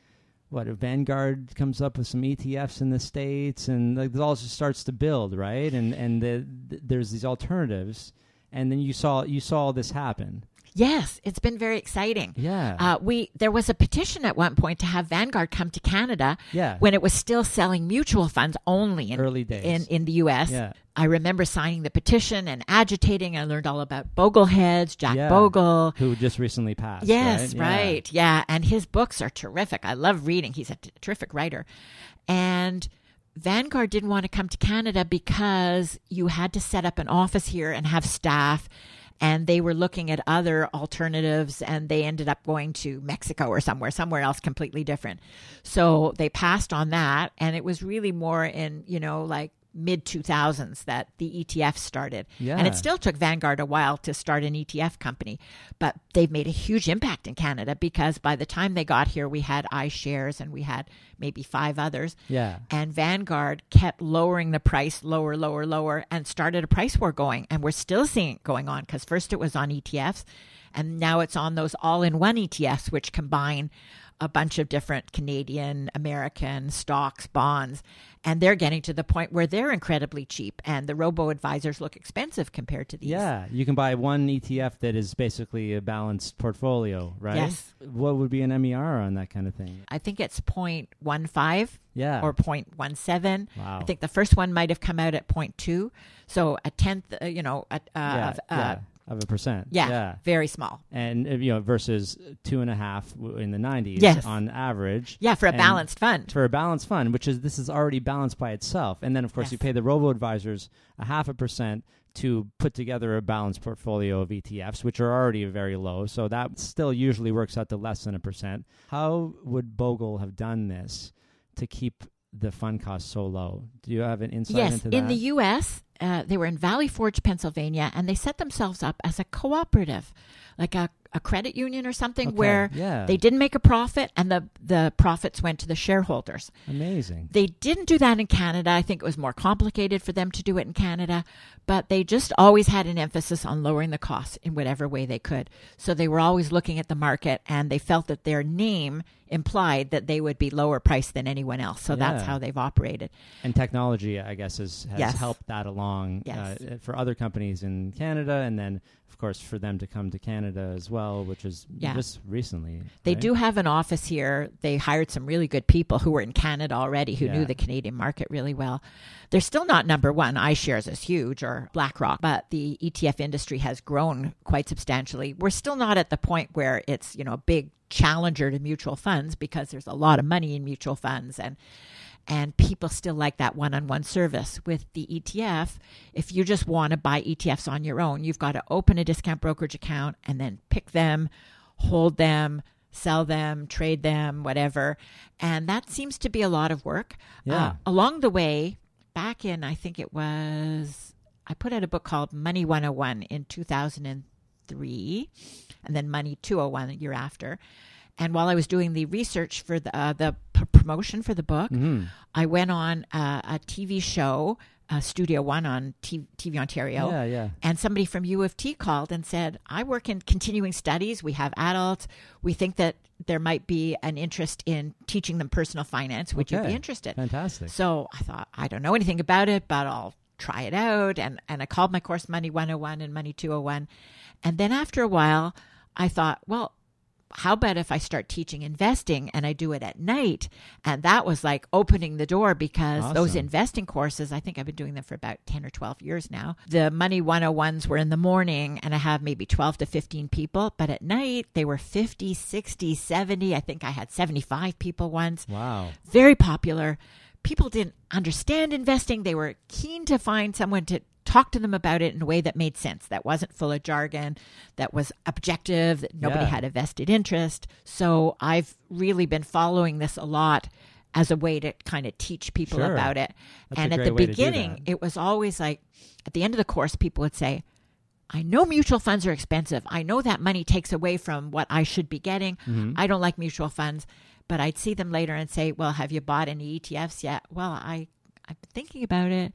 what Vanguard comes up with some ETFs in the states, and like it all just starts to build, right? And and the, th- there's these alternatives, and then you saw you saw this happen. Yes, it's been very exciting. Yeah, Uh, we there was a petition at one point to have Vanguard come to Canada yeah, when it was still selling mutual funds only in early days. in, in the U.S. Yeah. I remember signing the petition and agitating. I learned all about Bogleheads, Jack Yeah. Bogle. who just recently passed. Yes, right? Yeah. right. Yeah. And his books are terrific. I love reading. He's a t- terrific writer. And Vanguard didn't want to come to Canada because you had to set up an office here and have staff. And they were looking at other alternatives and they ended up going to Mexico or somewhere, somewhere else completely different. So they passed on that. And it was really more in, you know, like mid 2000s that the ETF started. Yeah. And it still took Vanguard a while to start an ETF company, but they've made a huge impact in Canada because by the time they got here, we had iShares and we had maybe five others. Yeah. And Vanguard kept lowering the price lower, lower, lower, and started a price war going. And we're still seeing it going on because first it was on ETFs, and now it's on those all in one ETFs, which combine a bunch of different Canadian, American stocks, bonds, and they're getting to the point where they're incredibly cheap, and the robo advisors look expensive compared to these. Yeah, you can buy one ETF that is basically a balanced portfolio, right? Yes. What would be an MER on that kind of thing? I think it's 0.15 Yeah. or 0.17. wow. I think the first one might have come out at 0.2, so a tenth, uh, you know, a, uh, yeah, of, uh, yeah, of a percent. yeah, yeah. very small. And uh, you know, versus two and a half w- in the nineties Yes. on average. Yeah, for a And balanced fund. for a balanced fund, which is this is already balanced by itself. And then of course you pay the robo advisors a half a percent to put together a balanced portfolio of ETFs, which are already very low. So that still usually works out to less than a percent. How would Bogle have done this to keep the fund cost so low? Do you have an insight Yes, into that? in the U.S., uh, they were in Valley Forge, Pennsylvania, and they set themselves up as a cooperative, like a, a credit union or something, Okay, where yeah. they didn't make a profit and the, the profits went to the shareholders. Amazing. They didn't do that in Canada. I think it was more complicated for them to do it in Canada, but they just always had an emphasis on lowering the costs in whatever way they could. So they were always looking at the market and they felt that their name implied that they would be lower priced than anyone else. So that's how they've operated. And technology, I guess, has, has Yes. helped that along Yes. uh, for other companies in Canada, and then, of course, for them to come to Canada as well, which is Yeah. just recently. They right? do have an office here. They hired some really good people who were in Canada already who Yeah. knew the Canadian market really well. They're still not number one. iShares is huge or BlackRock, but the ETF industry has grown quite substantially. We're still not at the point where it's, you know, a big challenger to mutual funds because there's a lot of money in mutual funds and and people still like that one-on-one service with the ETF. If you just want to buy ETFs on your own, you've got to open a discount brokerage account and then pick them, hold them, sell them, trade them, whatever. And that seems to be a lot of work. Yeah. Uh, along the way, back in I think it was I put out a book called Money 101 in 2003 and then Money 201 the year after. And while I was doing the research for the uh, the p- promotion for the book, Mhm. I went on uh, a TV show, uh, Studio One on T- TV Ontario. Yeah, yeah. And somebody from U of T called and said, I work in continuing studies. We have adults. We think that there might be an interest in teaching them personal finance. Would you be interested? Fantastic. So I thought, I don't know anything about it, but I'll try it out. And, and I called my course Money 101 and Money 201. And then after a while, I thought, well, how about if I start teaching investing and I do it at night? And that was like opening the door because those investing courses, I think I've been doing them for about 10 or 12 years now. The Money 101s were in the morning and I have maybe 12 to 15 people, but at night they were 50, 60, 70. I think I had 75 people once Wow. very popular. People didn't understand investing. They were keen to find someone to talk to them about it in a way that made sense, that wasn't full of jargon, that was objective, that nobody Yeah. had a vested interest. So I've really been following this a lot as a way to kind of teach people Sure. about it. That's and at the way to do beginning, it was always like at the end of the course, people would say, I know mutual funds are expensive. I know that money takes away from what I should be getting. Mm-hmm. I don't like mutual funds. But I'd see them later and say, Well, have you bought any ETFs yet? Well, I, I've been thinking about it.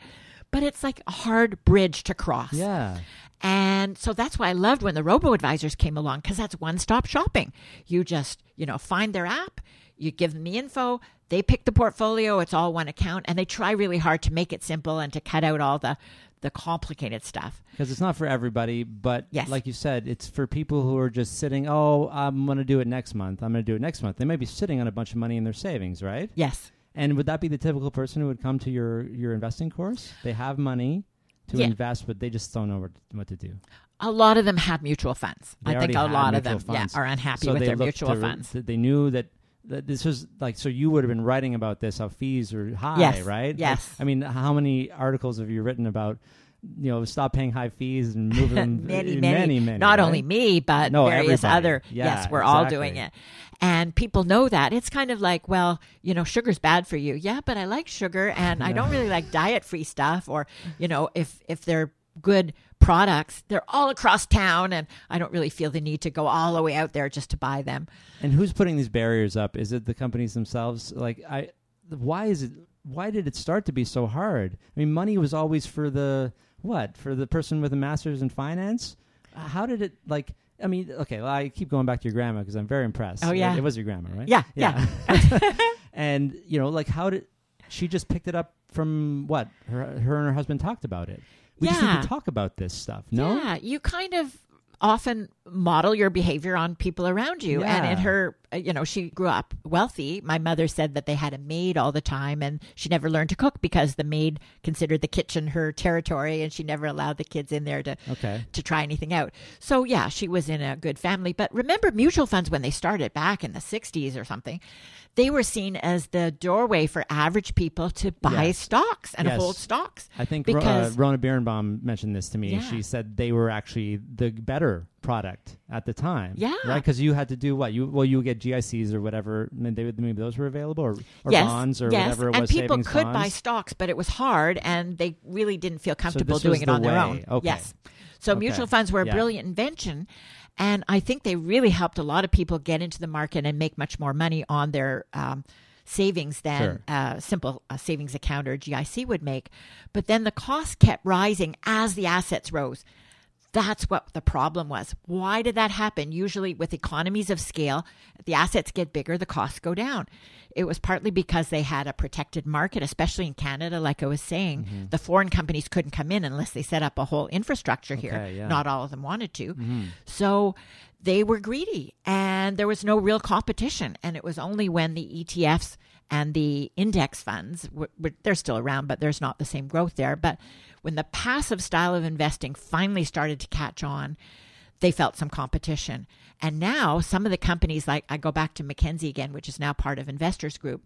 But it's like a hard bridge to cross. Yeah. And so that's why I loved when the robo advisors came along because that's one stop shopping. You just, you know, find their app, you give them the info, they pick the portfolio, it's all one account, and they try really hard to make it simple and to cut out all the the complicated stuff. Because it's not for everybody, but Yes. like you said, it's for people who are just sitting, oh, I'm going to do it next month. I'm going to do it next month. They might be sitting on a bunch of money in their savings, right? Yes. And would that be the typical person who would come to your, your investing course? They have money to Yeah. invest, but they just don't know what, what to do. A lot of them have mutual funds. They I think a lot of them yeah, are unhappy so with their mutual to- funds. They knew that, that this was like, so you would have been writing about this, how fees are high, Yes. right? Yes. I mean, how many articles have you written about, you know, stop paying high fees and move them? many, many, many, many, Not right? only me, but No, various everybody. other. Yeah, yes, we're all doing it, and people know that. It's kind of like, well, you know, sugar's bad for you. Yeah, but I like sugar, and I don't really like diet-free stuff. Or, you know, if if they're good products, they're all across town, and I don't really feel the need to go all the way out there just to buy them. And who's putting these barriers up? Is it the companies themselves? Like, I, why is it? Why did it start to be so hard? I mean, money was always for the what? For the person with a master's in finance. Uh, How did it like? I mean, okay, well, I keep going back to your grandma because I'm very impressed. Oh, yeah. it was your grandma, right? Yeah, Yeah. and you know, like, how did she just picked it up from what her her and her husband talked about it? We just need to talk about this stuff. No, Yeah, you kind of often model your behavior on people around you. And in her, you know, she grew up wealthy. My mother said that they had a maid all the time and she never learned to cook because the maid considered the kitchen her territory and she never allowed the kids in there to okay, to try anything out. So yeah, she was in a good family. But remember mutual funds when they started back in the 60s or something, they were seen as the doorway for average people to buy Yes. stocks and Yes. hold stocks. I think uh, because Rona Birenbaum mentioned this to me. Yeah. She said they were actually the better product at the time. Yeah. right. Because you had to do what you well, you would get GICs or whatever. I mean, they maybe those were available or, or yes, bonds or yes. whatever it and was. people savings could buy stocks, but it was hard, and they really didn't feel comfortable this doing it the on their own. Okay. Yes. So Okay. mutual funds were a Yeah. brilliant invention, and I think they really helped a lot of people get into the market and make much more money on their. Um, savings than Sure. a simple uh, savings account or GIC would make. But then the cost kept rising as the assets rose. That's what the problem was. Why did that happen? Usually, with economies of scale, the assets get bigger, the costs go down. It was partly because they had a protected market, especially in Canada. Like I was saying, Mm-hmm. the foreign companies couldn't come in unless they set up a whole infrastructure here. Yeah. Mm-hmm. Not all of them wanted to. So they were greedy and there was no real competition. And it was only when the ETFs and the index funds, they're still around, but there's not the same growth there. But when the passive style of investing finally started to catch on, they felt some competition. And now some of the companies, like I go back to Mackenzie again, which is now part of Investors Group,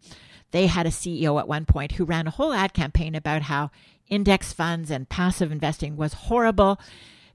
they had a CEO at one point who ran a whole ad campaign about how index funds and passive investing was horrible,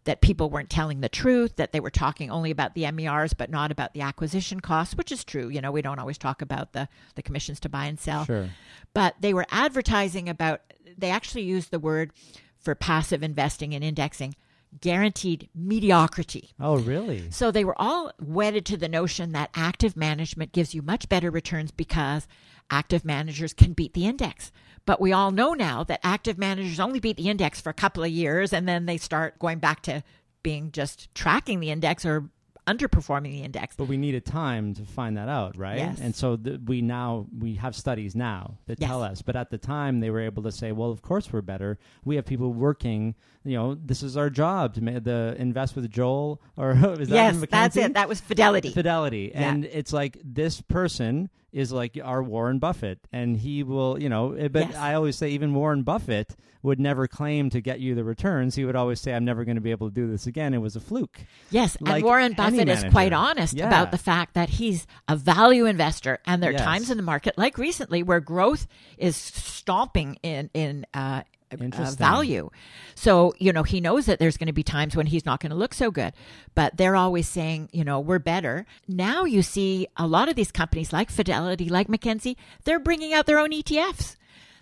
that people weren't telling the truth, that they were talking only about the MERs but not about the acquisition costs, which is true. You know, we don't always talk about the, the commissions to buy and sell Sure. but they were advertising about they actually used the word for passive investing and indexing guaranteed mediocrity Oh, really? so they were all wedded to the notion that active management gives you much better returns because active managers can beat the index but we all know now that active managers only beat the index for a couple of years and then they start going back to being just tracking the index or underperforming the index But we needed time to find that out, right? Yes. And so th- we now we have studies now that Yes. tell us. But at the time, they were able to say, "Well, of course we're better. We have people working. You know, this is our job to ma- the invest with Joel or is that yes that's it that was fidelity Fidelity. Yeah. And it's like this person is like our Warren Buffett, and he will, you know. eh, But Yes. I always say, even Warren Buffett would never claim to get you the returns. He would always say, "I'm never going to be able to do this again. It was a fluke." Yes, like and Warren Buffett is quite honest Yeah. about the fact that he's a value investor, and there are Yes. times in the market, like recently, where growth is stomping in in uh, uh, value. So you know he knows that there's going to be times when he's not going to look so good, but they're always saying, you know, we're better. Now you see a lot of these companies, like Fidelity, like Mackenzie, they're bringing out their own ETFs.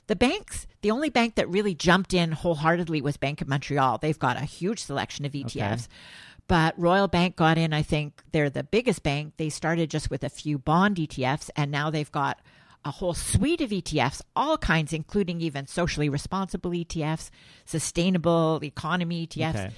The banks, the only bank that really jumped in wholeheartedly was Bank of Montreal. They've got a huge selection of ETFs. But Royal Bank got in, I think they're the biggest bank. They started just with a few bond ETFs, and now they've got a whole suite of ETFs, all kinds, including even socially responsible ETFs, sustainable economy ETFs. Okay.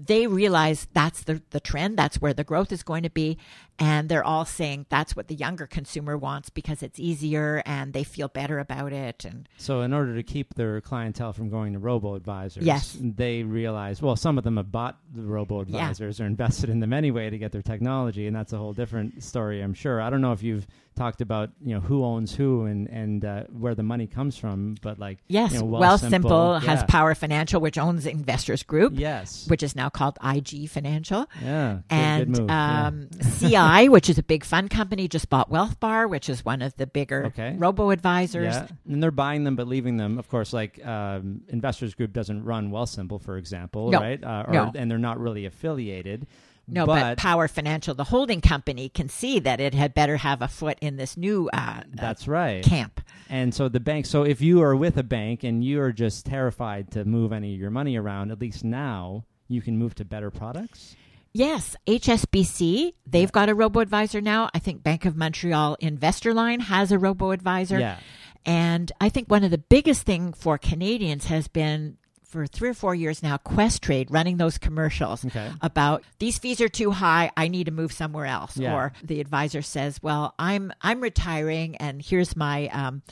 They realize that's the, the trend, that's where the growth is going to be. And they're all saying that's what the younger consumer wants because it's easier and they feel better about it. And So, in order to keep their clientele from going to robo advisors, Yes. they realize. Well, some of them have bought the robo advisors or invested in them anyway to get their technology, and that's a whole different story, I'm sure. I don't know if you've talked about you know who owns who and and uh, where the money comes from, but like yes, you know, Wealthsimple has yeah. Power Financial, which owns Investors Group, Yes, which is now called IG Financial. yeah, and good move. yeah. um, CI, which is a big fund company, just bought WealthBar, which is one of the bigger Okay. robo advisors. Yeah, and they're buying them but leaving them. Of course, like um, Investors Group doesn't run Wealthsimple, for example, No. right? Uh, or, No. and they're not really affiliated. No, but, Power Financial, the holding company, can see that it had better have a foot in this new uh, that's right. camp. And so the bank. So if you are with a bank and you are just terrified to move any of your money around, at least now you can move to better products. Yes, HSBC, they've got a robo advisor now. I think Bank of Montreal InvestorLine has a robo advisor. Yeah. And I think one of the biggest thing for Canadians has been for three or four years now Questrade running those commercials Okay. about these fees are too high. I need to move somewhere else. Yeah. Or the advisor says, "Well, I'm I'm retiring, and here's my." Um,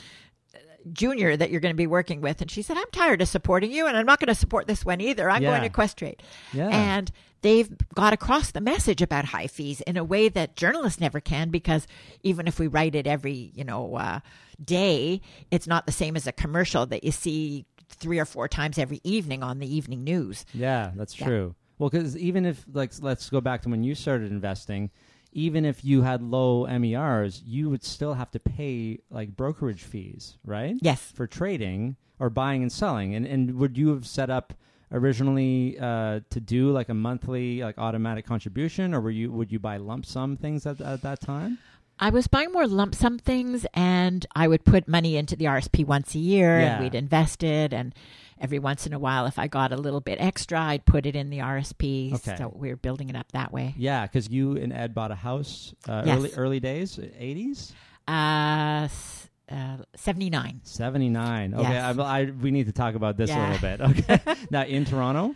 junior that you're going to be working with and she said i'm tired of supporting you and i'm not going to support this one either i'm Yeah. going to questrade Yeah. and they've got across the message about high fees in a way that journalists never can because even if we write it every you know uh, day it's not the same as a commercial that you see three or four times every evening on the evening news Yeah, that's Yeah. true. Well, because even if like let's go back to when you started investing, even if you had low MERs, you would still have to pay like brokerage fees, right? yes For trading or buying and selling. And and would you have set up originally uh, to do like a monthly like automatic contribution, or were you would you buy lump sum things at, at that time? I was buying more lump sum things, and I would put money into the RSP once a year, Yeah. and we'd invest it. And every once in a while, if I got a little bit extra, I'd put it in the RSP. Okay. So we were building it up that way. Yeah, because you and Ed bought a house uh, Yes. early early days, eighties. Uh, uh, 79. 79. Okay, Yes. I, I, we need to talk about this Yeah. a little bit. Okay. now, in Toronto,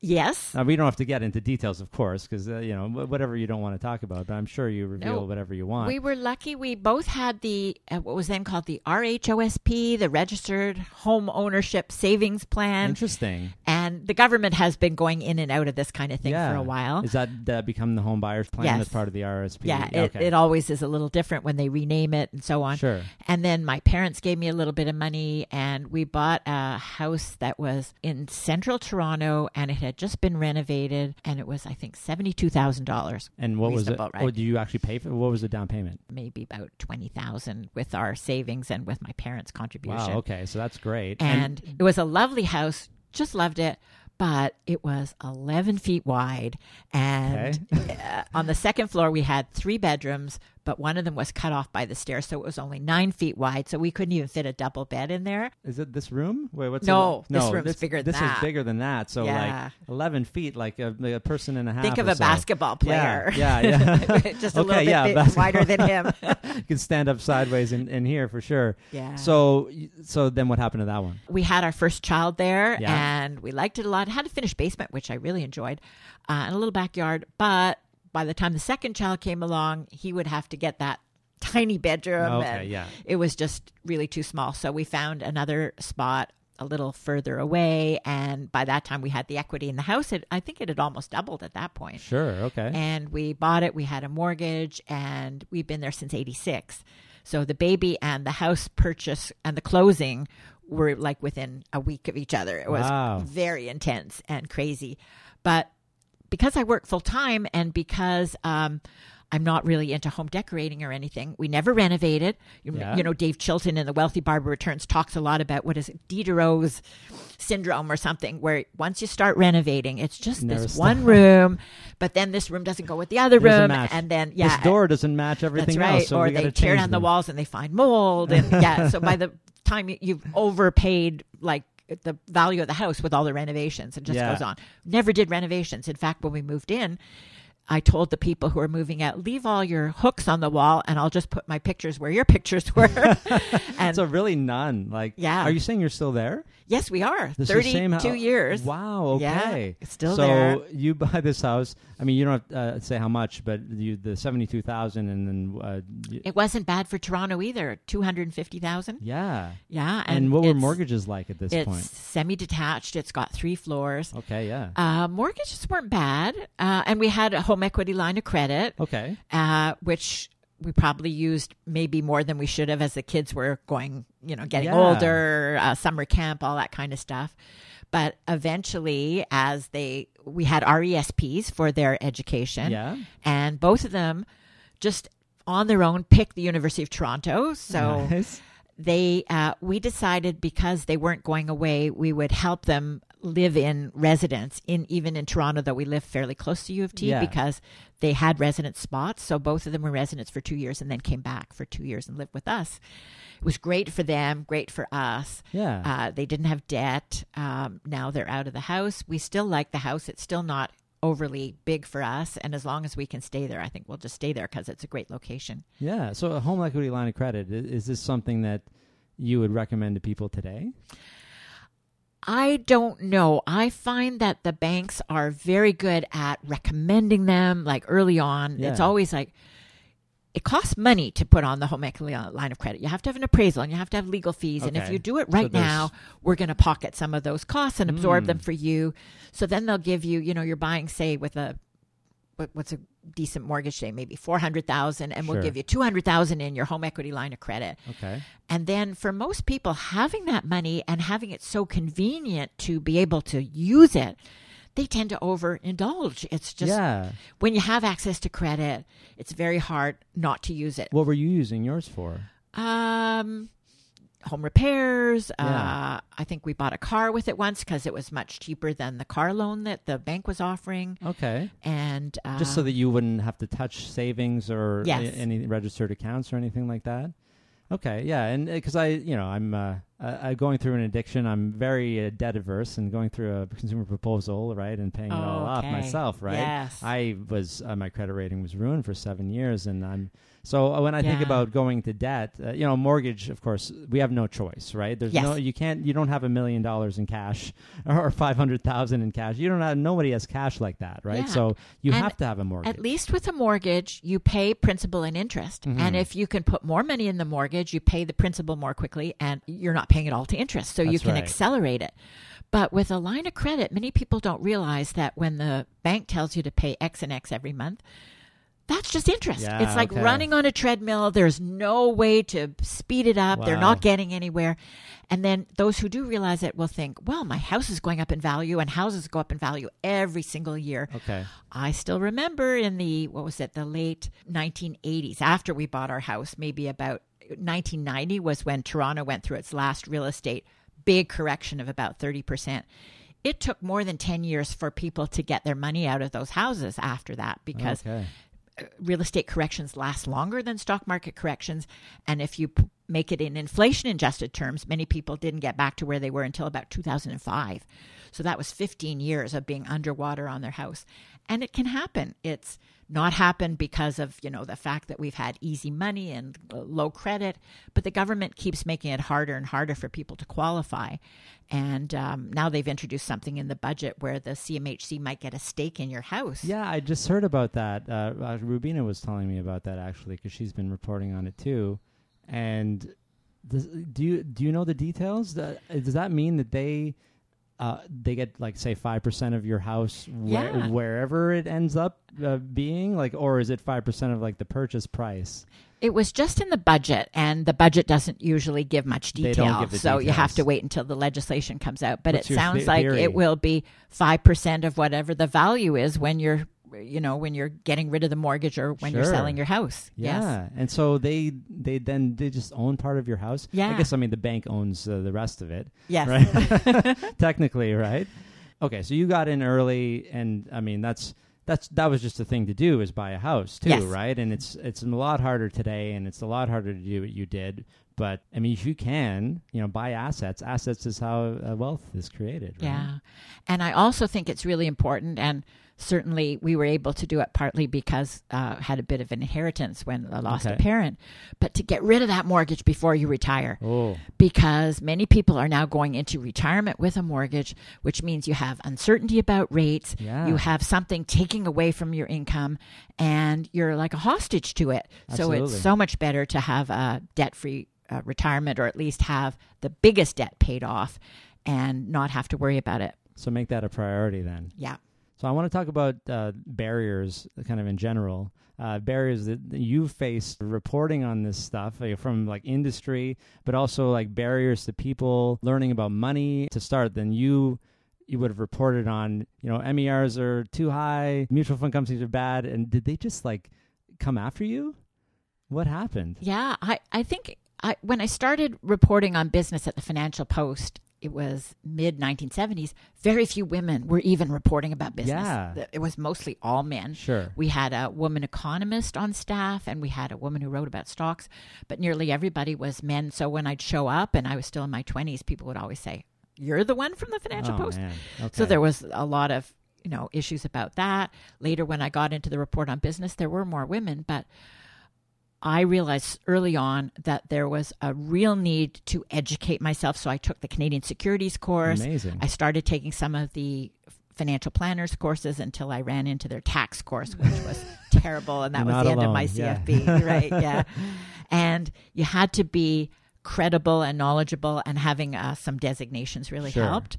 Yes. now we don't have to get into details, of course, because, uh, you know, wh- whatever you don't want to talk about, but I'm sure you reveal No. whatever you want. We were lucky. We both had the uh, what was then called the RHOSP, the Registered Home Ownership Savings Plan, Interesting. and the government has been going in and out of this kind of thing yeah. for a while. Is that uh, become the home buyer's plan Yes. as part of the RSP? Yeah, it, okay. it always is a little different when they rename it and so on. Sure. And then my parents gave me a little bit of money, and we bought a house that was in central Toronto, and it had just been renovated, and it was I think seventy two thousand dollars, And what was it? Right? Or did you actually pay for What was the down payment? maybe about twenty thousand with our savings and with my parents' contribution. Wow, okay. So that's great. And it was a lovely house, just loved it. But it was 11 feet wide. And uh, on the second floor, we had three bedrooms, but one of them was cut off by the stairs. So it was only nine feet wide. So we couldn't even fit a double bed in there. Is it this room? Wait, what's No, the, this no, room's this, bigger than This that. is bigger than that. So Yeah. like eleven feet, like a, a person and a half. Think of a so. basketball player. Yeah, yeah, yeah. just a Okay, little bit yeah, bit wider than him. you can stand up sideways in, in here for sure. Yeah. So so then what happened to that one? we had our first child there Yeah. and we liked it a lot. It had a finished basement, which I really enjoyed, uh, and a little backyard. But by the time the second child came along, he would have to get that tiny bedroom. Okay, and yeah. It was just really too small. So we found another spot a little further away. And by that time, we had the equity in the house. It, I think it had almost doubled at that point. Sure. Okay. And we bought it. We had a mortgage, and we've been there since '86. So the baby and the house purchase and the closing were like within a week of each other. It was Wow. very intense and crazy. But because I work full time and because um, I'm not really into home decorating or anything, we never renovated. You, Yeah. you know, Dave Chilton in The Wealthy Barber Returns talks a lot about what is it, Diderot's syndrome or something, where once you start renovating, it's just Never this stop. one room, but then this room doesn't go with the other room, and then yeah, this door doesn't match everything right. else, so or they tear down the walls and they find mold, and yeah. So by the time you- you've overpaid, like the value of the house with all the renovations, it just Yeah. goes on. Never did renovations. In fact, when we moved in. I told the people who are moving out, leave all your hooks on the wall, and I'll just put my pictures where your pictures were. and So really none. Like, Yeah. Are you saying you're still there? Yes, we are. This is the same Thirty-two years. Wow. Okay. it's still so there. So you buy this house. I mean, you don't have to uh, say how much, but you the seventy two thousand, and then uh, y- It wasn't bad for Toronto either. Two hundred and fifty thousand. yeah. Yeah, And, and, what were mortgages like at this It's point? semi-detached. It's got three floors. Okay. Yeah. Uh, mortgages weren't bad, uh, and we had a home equity line of credit, okay. uh, which we probably used maybe more than we should have as the kids were going, you know, getting Yeah. older, uh, summer camp, all that kind of stuff. But eventually, as they, we had RESPs for their education, Yeah. and both of them just on their own picked the University of Toronto. So Nice. they uh, we decided because they weren't going away we would help them live in residence in even in toronto though we live fairly close to u of t Yeah. because they had residence spots so both of them were residents for two years and then came back for two years and lived with us was great for them great for us Yeah. uh, they didn't have debt um, now they're out of the house we still like the house it's still not overly big for us and as long as we can stay there i think we'll just stay there because it's a great location yeah. So a home equity line of credit is this something that you would recommend to people today? I don't know. I find that the banks are very good at recommending them like early on. It's always like it costs money to put on the home equity line of credit. You have to have an appraisal and you have to have legal fees. And if you do it right there's- now, we're going to pocket some of those costs and absorb Mm. them for you. So then they'll give you, you know, you're buying, say, with a what's a decent mortgage say maybe 400,000 and we'll give you 200,000 in your home equity line of credit. Okay. And then for most people, having that money and having it so convenient to be able to use it, they tend to overindulge. It's just yeah. when you have access to credit, it's very hard not to use it. What were you using yours for? Um, home repairs. Yeah. Uh, I think we bought a car with it once because it was much cheaper than the car loan that the bank was offering. Okay. And uh, Just so that you wouldn't have to touch savings or Yes. any registered accounts or anything like that. Okay, yeah, and because I, you know, I'm uh, uh, I'm going through an addiction. I'm very uh, debt averse and going through a consumer proposal, right, and paying it all off myself, right. Yes. I was uh, my credit rating was ruined for seven years, and I'm so uh, when I think about going to debt, uh, you know, mortgage, of course, we have no choice, right? There's Yes. no, you can't, you don't have a million dollars in cash or five hundred thousand in cash. You don't have nobody has cash like that, right? Yeah. So you And have to have a mortgage. At least with a mortgage, you pay principal and interest. Mhm. And if you can put more money in the mortgage, you pay the principal more quickly and you're not paying it all to interest. So you can right. accelerate it. But with a line of credit, many people don't realize that when the bank tells you to pay X and X every month, that's just interest. Yeah, it's like okay. running on a treadmill. There's no way to speed it up. They're not getting anywhere. And then those who do realize it will think, well, my house is going up in value, and houses go up in value every single year. okay. I still remember in the what was it the late 1980s after we bought our house maybe about 1990 was when Toronto went through its last real estate big correction of about 30%. It took more than 10 years for people to get their money out of those houses after that because okay. Real estate corrections last longer than stock market corrections. And if you p- make it in inflation adjusted terms, many people didn't get back to where they were until about 2005. So that was 15 years of being underwater on their house. And it can happen. It's not happened because of, you know, the fact that we've had easy money and low credit, but the government keeps making it harder and harder for people to qualify. And um, now they've introduced something in the budget where the CMHC might get a stake in your house. Yeah, I just heard about that. Uh, uh, Rubina was telling me about that actually because she's been reporting on it too. And does, do you do you know the details? That, does that mean that they uh, they get like say five percent of your house wh- Yeah. wherever it ends up uh, being like, or is it five percent of like the purchase price? It was just in the budget, and the budget doesn't usually give much detail. give so you have to wait until the legislation comes out. But What's it sounds the- like it will be 5% of whatever the value is when you're you know when you're getting rid of the mortgage or when you're selling your house Yeah, yes and so they they then they just own part of your house. yeah I guess I mean the bank owns uh, the rest of it. yes right? Technically, right? Okay, so you got in early, and I mean that's that's that was just a thing to do is buy a house too, Yes. right? And it's it's a lot harder today, and it's a lot harder to do what you did. But I mean, if you can, you know, buy assets. Assets is how uh, wealth is created. Right? Yeah. And I also think it's really important. And certainly we were able to do it partly because uh, had a bit of an inheritance when I lost Okay. a parent, but to get rid of that mortgage before you retire. Oh, Because many people are now going into retirement with a mortgage, which means you have uncertainty about rates. Yeah. You have something taking away from your income, and you're like a hostage to it. Absolutely. So it's so much better to have a debt free uh, retirement or at least have the biggest debt paid off and not have to worry about it. so make that a priority then. Yeah. So I want to talk about uh, barriers, kind of in general. Uh, barriers that that you faced reporting on this stuff from like industry, but also like barriers to people learning about money to start. Then you you would have reported on, you know, MERs are too high, mutual fund companies are bad, and did they just like come after you? What happened? Yeah, I, I think I, when I started reporting on business at the Financial Post, it was mid 1970s. Very few women were even reporting about business. Yeah. It was mostly all men. Sure. We had a woman economist on staff and we had a woman who wrote about stocks, but nearly everybody was men. So when I'd show up and I was still in my 20s, people would always say, You're the one from the Financial oh, Post? Okay. So there was a lot of you know issues about that. Later, when I got into the report on business, there were more women, but I realized early on that there was a real need to educate myself. So I took the Canadian Securities course. Amazing. I started taking some of the financial planners courses until I ran into their tax course, which was terrible. And that You're was the end of my alone, yeah. CFP. right. Yeah. And you had to be credible and knowledgeable, and having uh, some designations really Sure. helped.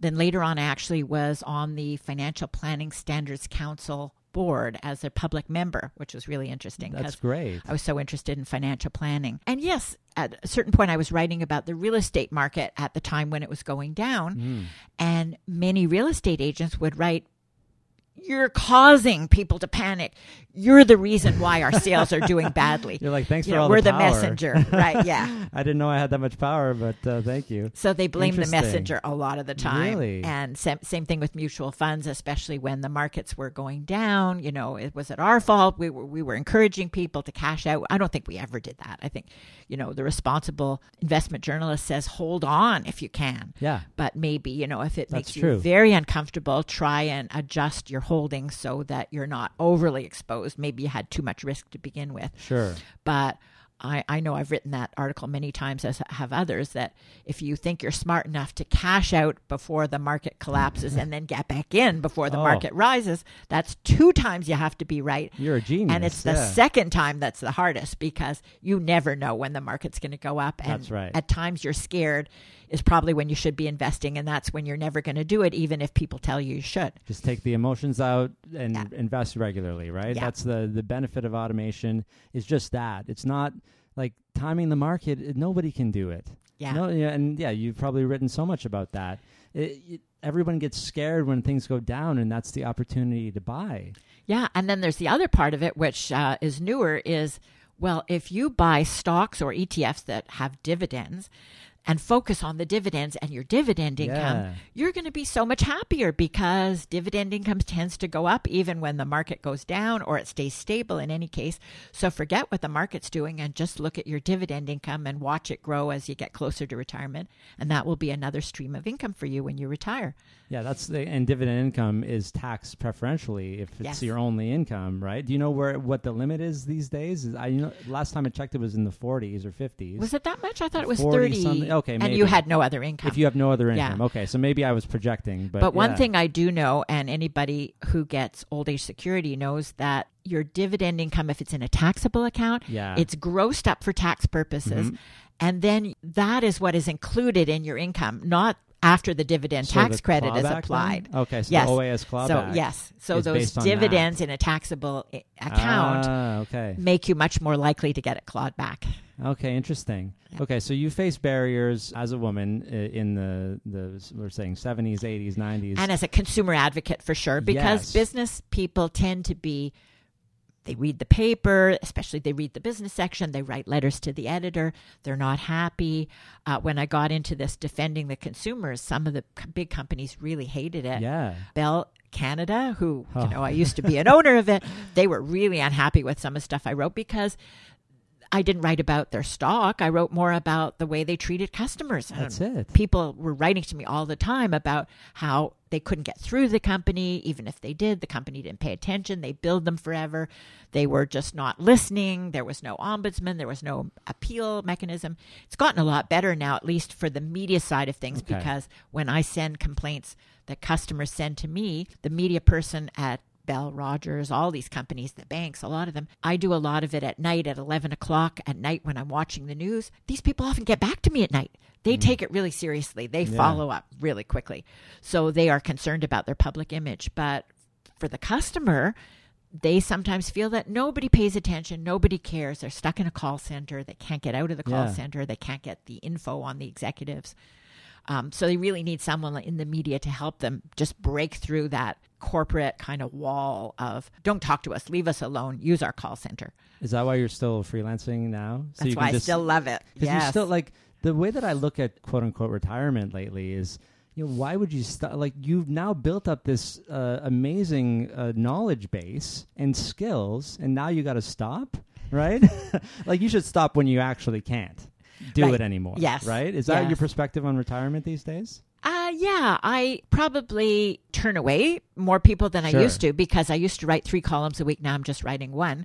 Then later on, I actually was on the Financial Planning Standards Council board as a public member, which was really interesting That's great. I was so interested in financial planning. And yes, at a certain point, I was writing about the real estate market at the time when it was going down. Mm. And many real estate agents would write, You're causing people to panic. You're the reason why our sales are doing badly. You're like, thanks You for know, all we're the the messenger. Right. Yeah. I didn't know I had that much power, but uh, thank you. So they blame the messenger a lot of the time. Really? And same, same thing with mutual funds, especially when the markets were going down. You know, it was it our fault. We were we were encouraging people to cash out. I don't think we ever did that. I think, you know, the responsible investment journalist says hold on if you can. Yeah. But maybe, you know, if it That's makes true. you very uncomfortable, try and adjust your holdings so that you're not overly exposed. Maybe you had too much risk to begin with Sure. but I, I know I've written that article many times, as have others, that if you think you're smart enough to cash out before the market collapses and then get back in before the Oh. market rises, that's two times you have to be right. You're a genius. And it's the yeah. second time that's the hardest because you never know when the market's going to go up. And That's right. at times you're scared is probably when you should be investing, and that's when you're never going to do it, even if people tell you you should. Just take the emotions out and Yeah. invest regularly, right? Yeah. That's the the benefit of automation is just that. It's not like timing the market. Nobody can do it. Yeah. No, yeah, and yeah, you've probably written so much about that. It, it, everyone gets scared when things go down, and that's the opportunity to buy. Yeah, and then there's the other part of it, which uh, is newer, is well, if you buy stocks or ETFs that have dividends and focus on the dividends and your dividend income, Yeah. you're going to be so much happier because dividend income tends to go up even when the market goes down or it stays stable in any case. So forget what the market's doing and just look at your dividend income and watch it grow as you get closer to retirement. And that will be another stream of income for you when you retire. Yeah, that's the and dividend income is taxed preferentially if it's Yes. your only income, right? Do you know where what the limit is these days? Is I you know last time I checked it was in the 40s or 50s. Was it that much? I thought it was 30. something. Oh, Okay, and you had no other income. if you have no other Yeah. income. Okay, so maybe I was projecting, but But, one yeah. thing I do know, and anybody who gets old age security knows that your dividend income, if it's in a taxable account, Yeah. it's grossed up for tax purposes. Mhm. And then that is what is included in your income, not after the dividend So tax the credit is applied. then? Okay, so Yes. OAS clawback. So, yes. So those that. dividends in a taxable account Ah, okay. make you much more likely to get it clawed back. Okay, interesting. Yeah. Okay, so you face barriers as a woman in the the we're saying 70s, 80s, 90s. and as a consumer advocate for sure because Yes. business people tend to be they read the paper especially they read the business section they write letters to the editor they're not happy uh, when i got into this defending the consumers some of the big companies really hated it yeah. bell canada who Oh. you know i used to be an owner of it they were really unhappy with some of the stuff i wrote because I didn't write about their stock. I wrote more about the way they treated customers. That's it. people were writing to me all the time about how they couldn't get through the company. Even if they did, the company didn't pay attention. They billed them forever. They were just not listening. There was no ombudsman. There was no appeal mechanism. It's gotten a lot better now, at least for the media side of things, Okay. because when I send complaints that customers send to me, the media person at Bell, Rogers, all these companies, the banks, a lot of them. I do a lot of it at night at 11 o'clock at night when I'm watching the news. These people often get back to me at night. They take it really seriously. They Yeah. follow up really quickly. So they are concerned about their public image. But for the customer, they sometimes feel that nobody pays attention, nobody cares. They're stuck in a call center. They can't get out of the call Yeah. center. They can't get the info on the executives. Um, so they really need someone in the media to help them just break through that corporate kind of wall of don't talk to us, leave us alone, use our call center. Is that why you're still freelancing now? So That's you why I still love it. 'cause Yes. you still like the way that I look at quote unquote retirement lately is you know why would you stop like you've now built up this uh, amazing uh, knowledge base and skills and now you got to stop right like you should stop when you actually can't do Right. it anymore Yes. right is that Yes. your perspective on retirement these days Uh, yeah, I probably turn away more people than Sure. I used to because I used to write three columns a week. Now I'm just writing one.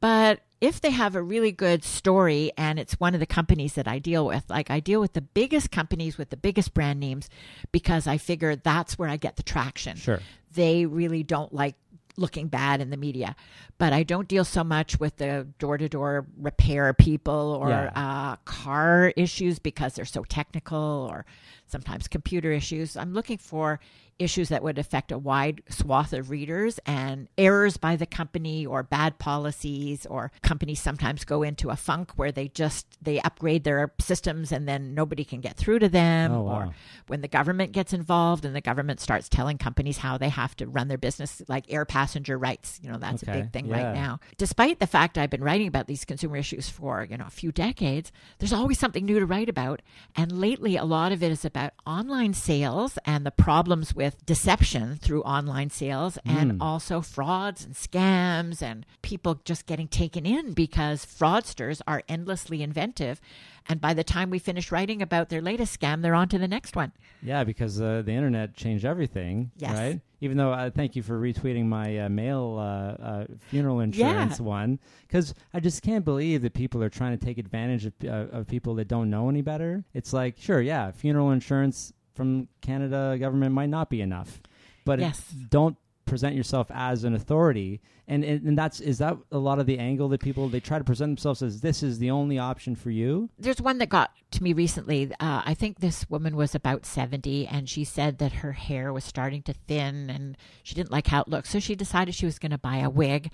But if they have a really good story and it's one of the companies that I deal with, like I deal with the biggest companies with the biggest brand names because I figure that's where I get the traction. Sure. They really don't like looking bad in the media. But I don't deal so much with the door to door repair people or Yeah. uh, car issues because they're so technical or sometimes computer issues. I'm looking for issues that would affect a wide swath of readers and errors by the company or bad policies or companies sometimes go into a funk where they just they upgrade their systems and then nobody can get through to them Oh, wow. or when the government gets involved and the government starts telling companies how they have to run their business like air passenger rights you know that's Okay, a big thing yeah. right now despite the fact i've been writing about these consumer issues for you know a few decades there's always something new to write about and lately a lot of it is about online sales and the problems with deception through online sales and Mm. also frauds and scams and people just getting taken in because fraudsters are endlessly inventive and by the time we finish writing about their latest scam they're on to the next one Yeah, because uh, the internet changed everything, Yes. right? Even though uh, thank you for retweeting my uh, mail uh, uh, funeral insurance one, because I just can't believe that people are trying to take advantage of, uh, of people that don't know any better. It's like, sure, yeah, funeral insurance from Canada government might not be enough, but Yes. don't present yourself as an authority. And, and and that's is that a lot of the angle that people they try to present themselves as this is the only option for you. there's one that got to me recently. Uh, I think this woman was about 70 and she said that her hair was starting to thin and she didn't like how it looked. So she decided she was going to buy a wig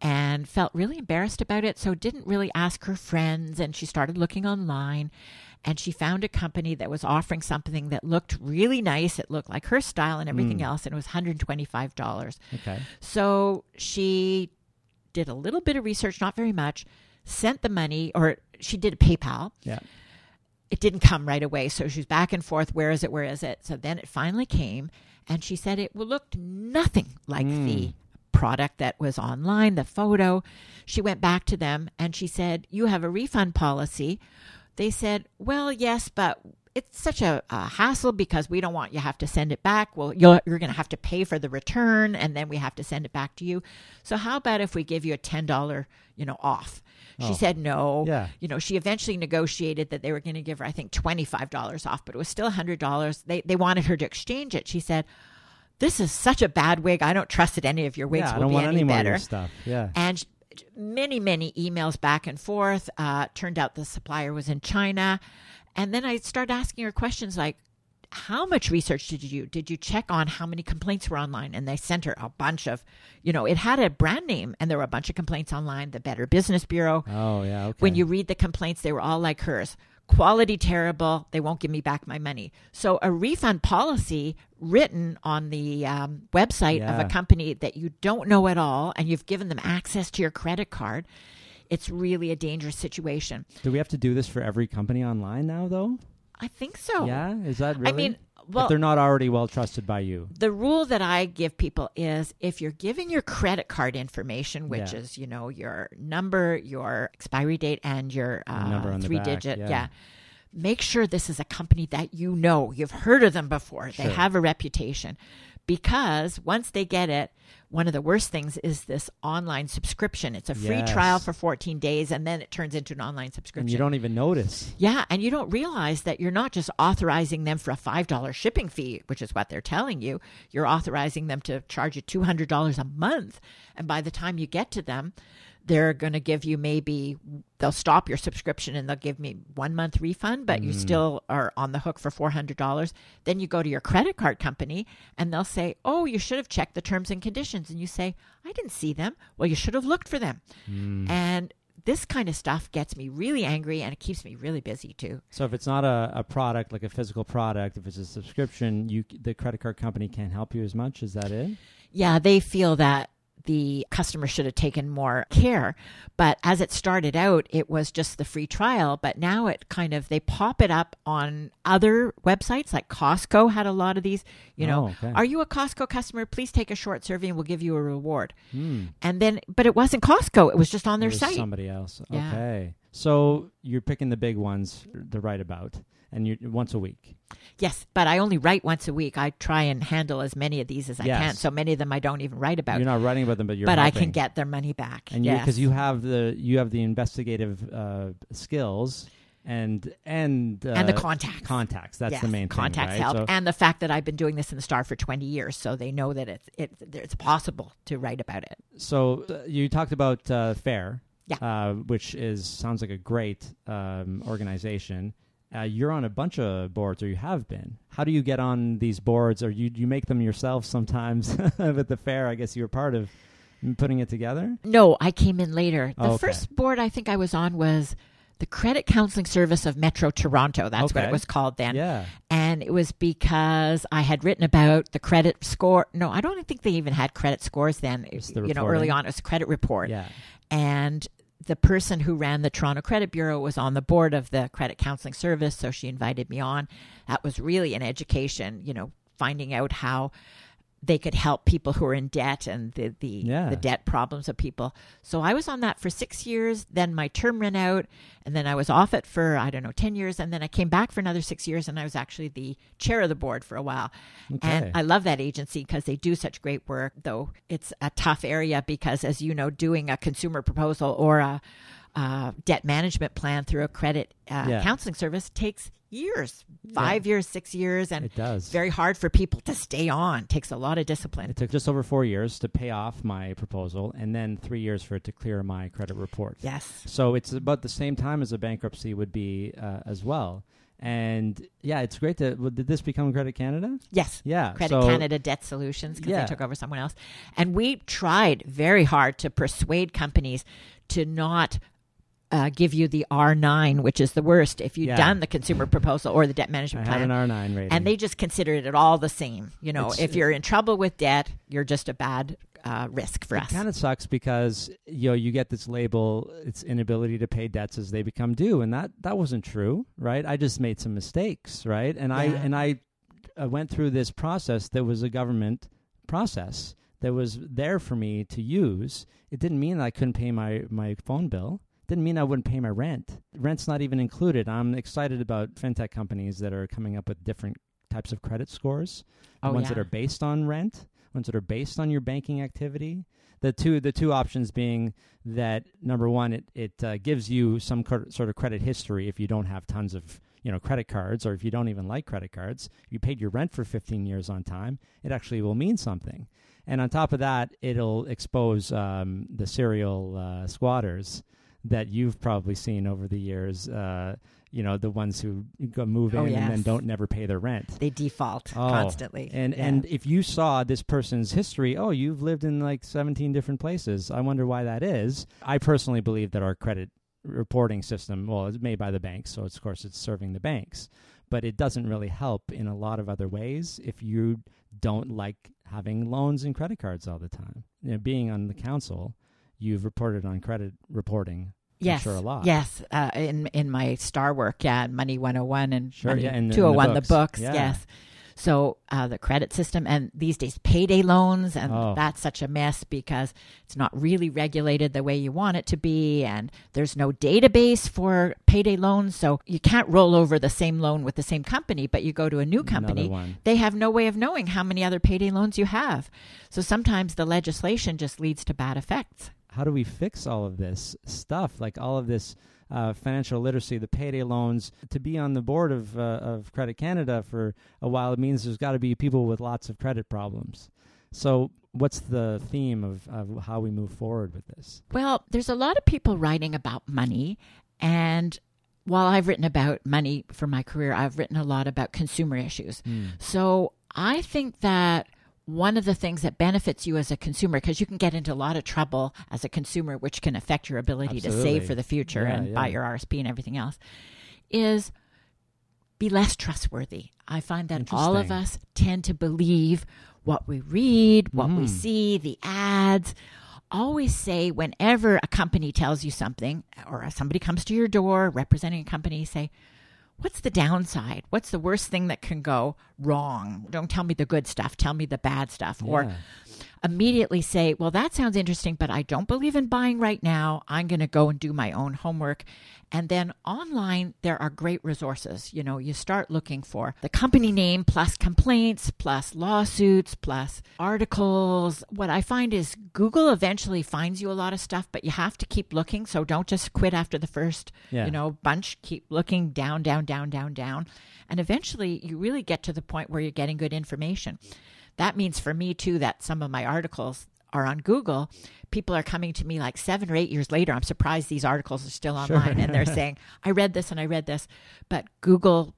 and felt really embarrassed about it. So didn't really ask her friends and she started looking online and she found a company that was offering something that looked really nice. It looked like her style and everything hmm. else and it was $125. Okay. So she did a little bit of research, not very much, sent the money, or she did a PayPal. Yeah. It didn't come right away. So she was back and forth. Where is it? Where is it? So then it finally came, and she said it looked nothing like the hmm. product that was online, the photo. She went back to them and she said, You have a refund policy. They said, Well, yes, but it's such a, a hassle because we don't want you have to send it back. Well, you're, you're going to have to pay for the return and then we have to send it back to you. So how about if we give you a $10, you know, off? She Oh. said no. Yeah. You know, she eventually negotiated that they were going to give her, I think, $25 off, but it was still $100. They, they wanted her to exchange it. She said, this is such a bad wig. I don't trust that any of your wigs yeah, I will don't be want any any more of better. Yeah. and many many emails back and forth uh, turned out the supplier was in china and then i started asking her questions like how much research did you do did you check on how many complaints were online and they sent her a bunch of you know it had a brand name and there were a bunch of complaints online the better business bureau Oh yeah. Okay. when you read the complaints, they were all like hers. Quality terrible. They won't give me back my money. So a refund policy written on the um, website of a company that you don't know at all, and you've given them access to your credit card. It's really a dangerous situation. Do we have to do this for every company online now, though? I think so. Yeah, is that really? I mean, if they're not already well trusted by you. the rule that I give people is if you're giving your credit card information, which Yeah. is you know your number, your expiry date, and your uh, number on the three digit, yeah. yeah. Make sure this is a company that you know. You've heard of them before. They have a reputation. Because once they get it, one of the worst things is this online subscription. It's a free Yes. trial for 14 days and then it turns into an online And subscription. you don't even notice. Yeah, and you don't realize that you're not just authorizing them for a $5 shipping fee, which is what they're telling you. You're authorizing them to charge you $200 a month. And by the time you get to them, they're going to give you maybe they'll stop your subscription and they'll give me one month refund but you mm. still are on the hook for $400 then you go to your credit card company and they'll say oh you should have checked the terms and conditions. And you say i didn't see them. Well you should have looked for them. Mm. And this kind of stuff gets me really angry and it keeps me really busy too. So if it's not a, a product like a physical product, if it's a subscription, you the credit card company can't help you as much. Is that it? yeah, they feel that the customer should have taken more care. But as it started out, it was just the free trial. But now it kind of, they pop it up on other websites, like Costco had a lot of these. You know, Oh, okay. are you a Costco customer? Please take a short survey and we'll give you a reward. Hmm. And then, but it wasn't Costco, it was just on their It was site. Somebody else. Yeah. Okay. So you're picking the big ones to write about, and you once a week. Yes, but I only write once a week. I try and handle as many of these as I Yes. can. So many of them I don't even write about. You're not writing about them, but you're but I can get their money back. and you yes. because you have the you have the investigative uh, skills and and uh, and the contacts. contacts. That's Yes, the main contacts thing, right? help, So- and the fact that I've been doing this in the Star for twenty years, so they know that it's it, it's possible to write about it. So uh, you talked about uh, FAIR, Yeah. uh, which is sounds like a great um, organization. Uh, you're on a bunch of boards, or you have been. How do you get on these boards, or you you make them yourself sometimes? at the FAIR, I guess you were part of putting it together. No, I came in later. The Oh, okay. first board I think I was on was the Credit Counseling Service of Metro Toronto. That's what it was called then. yeah, And it was because I had written about the credit score. No, I don't think they even had credit scores then. The you know, early on, it was credit report. yeah. and the person who ran the Toronto Credit Bureau was on the board of the Credit Counseling Service, so she invited me on. That was really an education, you know, finding out how they could help people who are in debt and the the, Yeah. the debt problems of people. So I was on that for six years. Then my term ran out, and then I was off it for I don't know ten years, and then I came back for another six years, and I was actually the chair of the board for a while. Okay. And I love that agency because they do such great work. Though it's a tough area because, as you know, doing a consumer proposal or a uh, debt management plan through a credit uh, Yeah. counseling service takes years, five years, six years, and It does. it's very hard for people to stay on. takes a lot of discipline. It took just over four years to pay off my proposal, and then three years for it to clear my credit report. Yes. So it's about the same time as a bankruptcy would be uh, as well. And yeah, it's great to. well, Did this become Credit Canada? Yes. Yeah. Credit so, Canada Debt Solutions because Yeah. they took over someone else. And we tried very hard to persuade companies to not uh, give you the R9, which is the worst if you've Yeah. done the consumer proposal or the debt I management have plan. an R9 rating. and they just considered it all the same. You know, It's- if you're in trouble with debt, you're just a bad uh, risk for us. It kind of sucks because you know you get this label, it's inability to pay debts as they become due, and that that wasn't true, right? I just made some mistakes, right? And I and I uh, went through this process that was a government process that was there for me to use. It didn't mean I couldn't pay my my phone bill. Didn't mean I wouldn't pay my rent. Rent's not even included. I'm excited about fintech companies that are coming up with different types of credit scores Oh, ones that are based on rent, ones that are based on your banking activity. The two the two options being that number one, it it uh, gives you some cr- sort of credit history if you don't have tons of you know credit cards or if you don't even like credit cards. You paid your rent for 15 years on time. It actually will mean something. And on top of that, it'll expose um, the serial uh, squatters that you've probably seen over the years. Uh, you know, the ones who go move in Oh, and then don't never pay their rent. they default Oh, constantly. And Yeah. and if you saw this person's history, oh, you've lived in like 17 different places. I wonder why that is. I personally believe that our credit reporting system, well, it's made by the banks, so it's, of course it's serving the banks, but it doesn't really help in a lot of other ways if you don't like having loans and credit cards all the time. You know, being on the council, you've reported on credit reporting. Yes, sure a lot. Yes, uh, in in my star work, yeah, Money 101 and Sure, Money yeah, and the- and the 201, the books. books, Yeah. yes. So uh, the credit system and these days payday loans and Oh. that's such a mess because it's not really regulated the way you want it to be and there's no database for payday loans so you can't roll over the same loan with the same company but you go to a new company they have no way of knowing how many other payday loans you have. So sometimes the legislation just leads to bad effects. How do we fix all of this stuff like all of this uh, financial literacy the payday loans to be on the board of, uh, of credit canada for a while it means there's got to be people with lots of credit problems so what's the theme of, of how we move forward with this Well, there's a lot of people writing about money. And while I've written about money for my career, I've written a lot about consumer issues. So I think that one of the things that benefits you as a consumer, because you can get into a lot of trouble as a consumer, which can affect your ability to save for the future Yeah, and buy your RSP and everything else, is be less trustworthy. I find that all of us tend to believe what we read, what we Mhm. see, the ads. Always say whenever a company tells you something or somebody comes to your door representing a company, say, What's the downside? What's the worst thing that can go wrong? Don't tell me the good stuff, tell me the bad stuff. Or Yeah. Immediately say, Well, that sounds interesting, but I don't believe in buying right now. I'm going to go and do my own homework. And then online, there are great resources. You know, you start looking for the company name plus complaints, plus lawsuits, plus articles. What I find is Google eventually finds you a lot of stuff, but you have to keep looking. So don't just quit after the first, Yeah. you know, bunch. Keep looking down, down, down, down, down. And eventually you really get to the point where you're getting good information. That means for me too that some of my articles are on Google. People are coming to me like seven or eight years later. I'm surprised these articles are still online and they're saying, I read this and I read this. But Google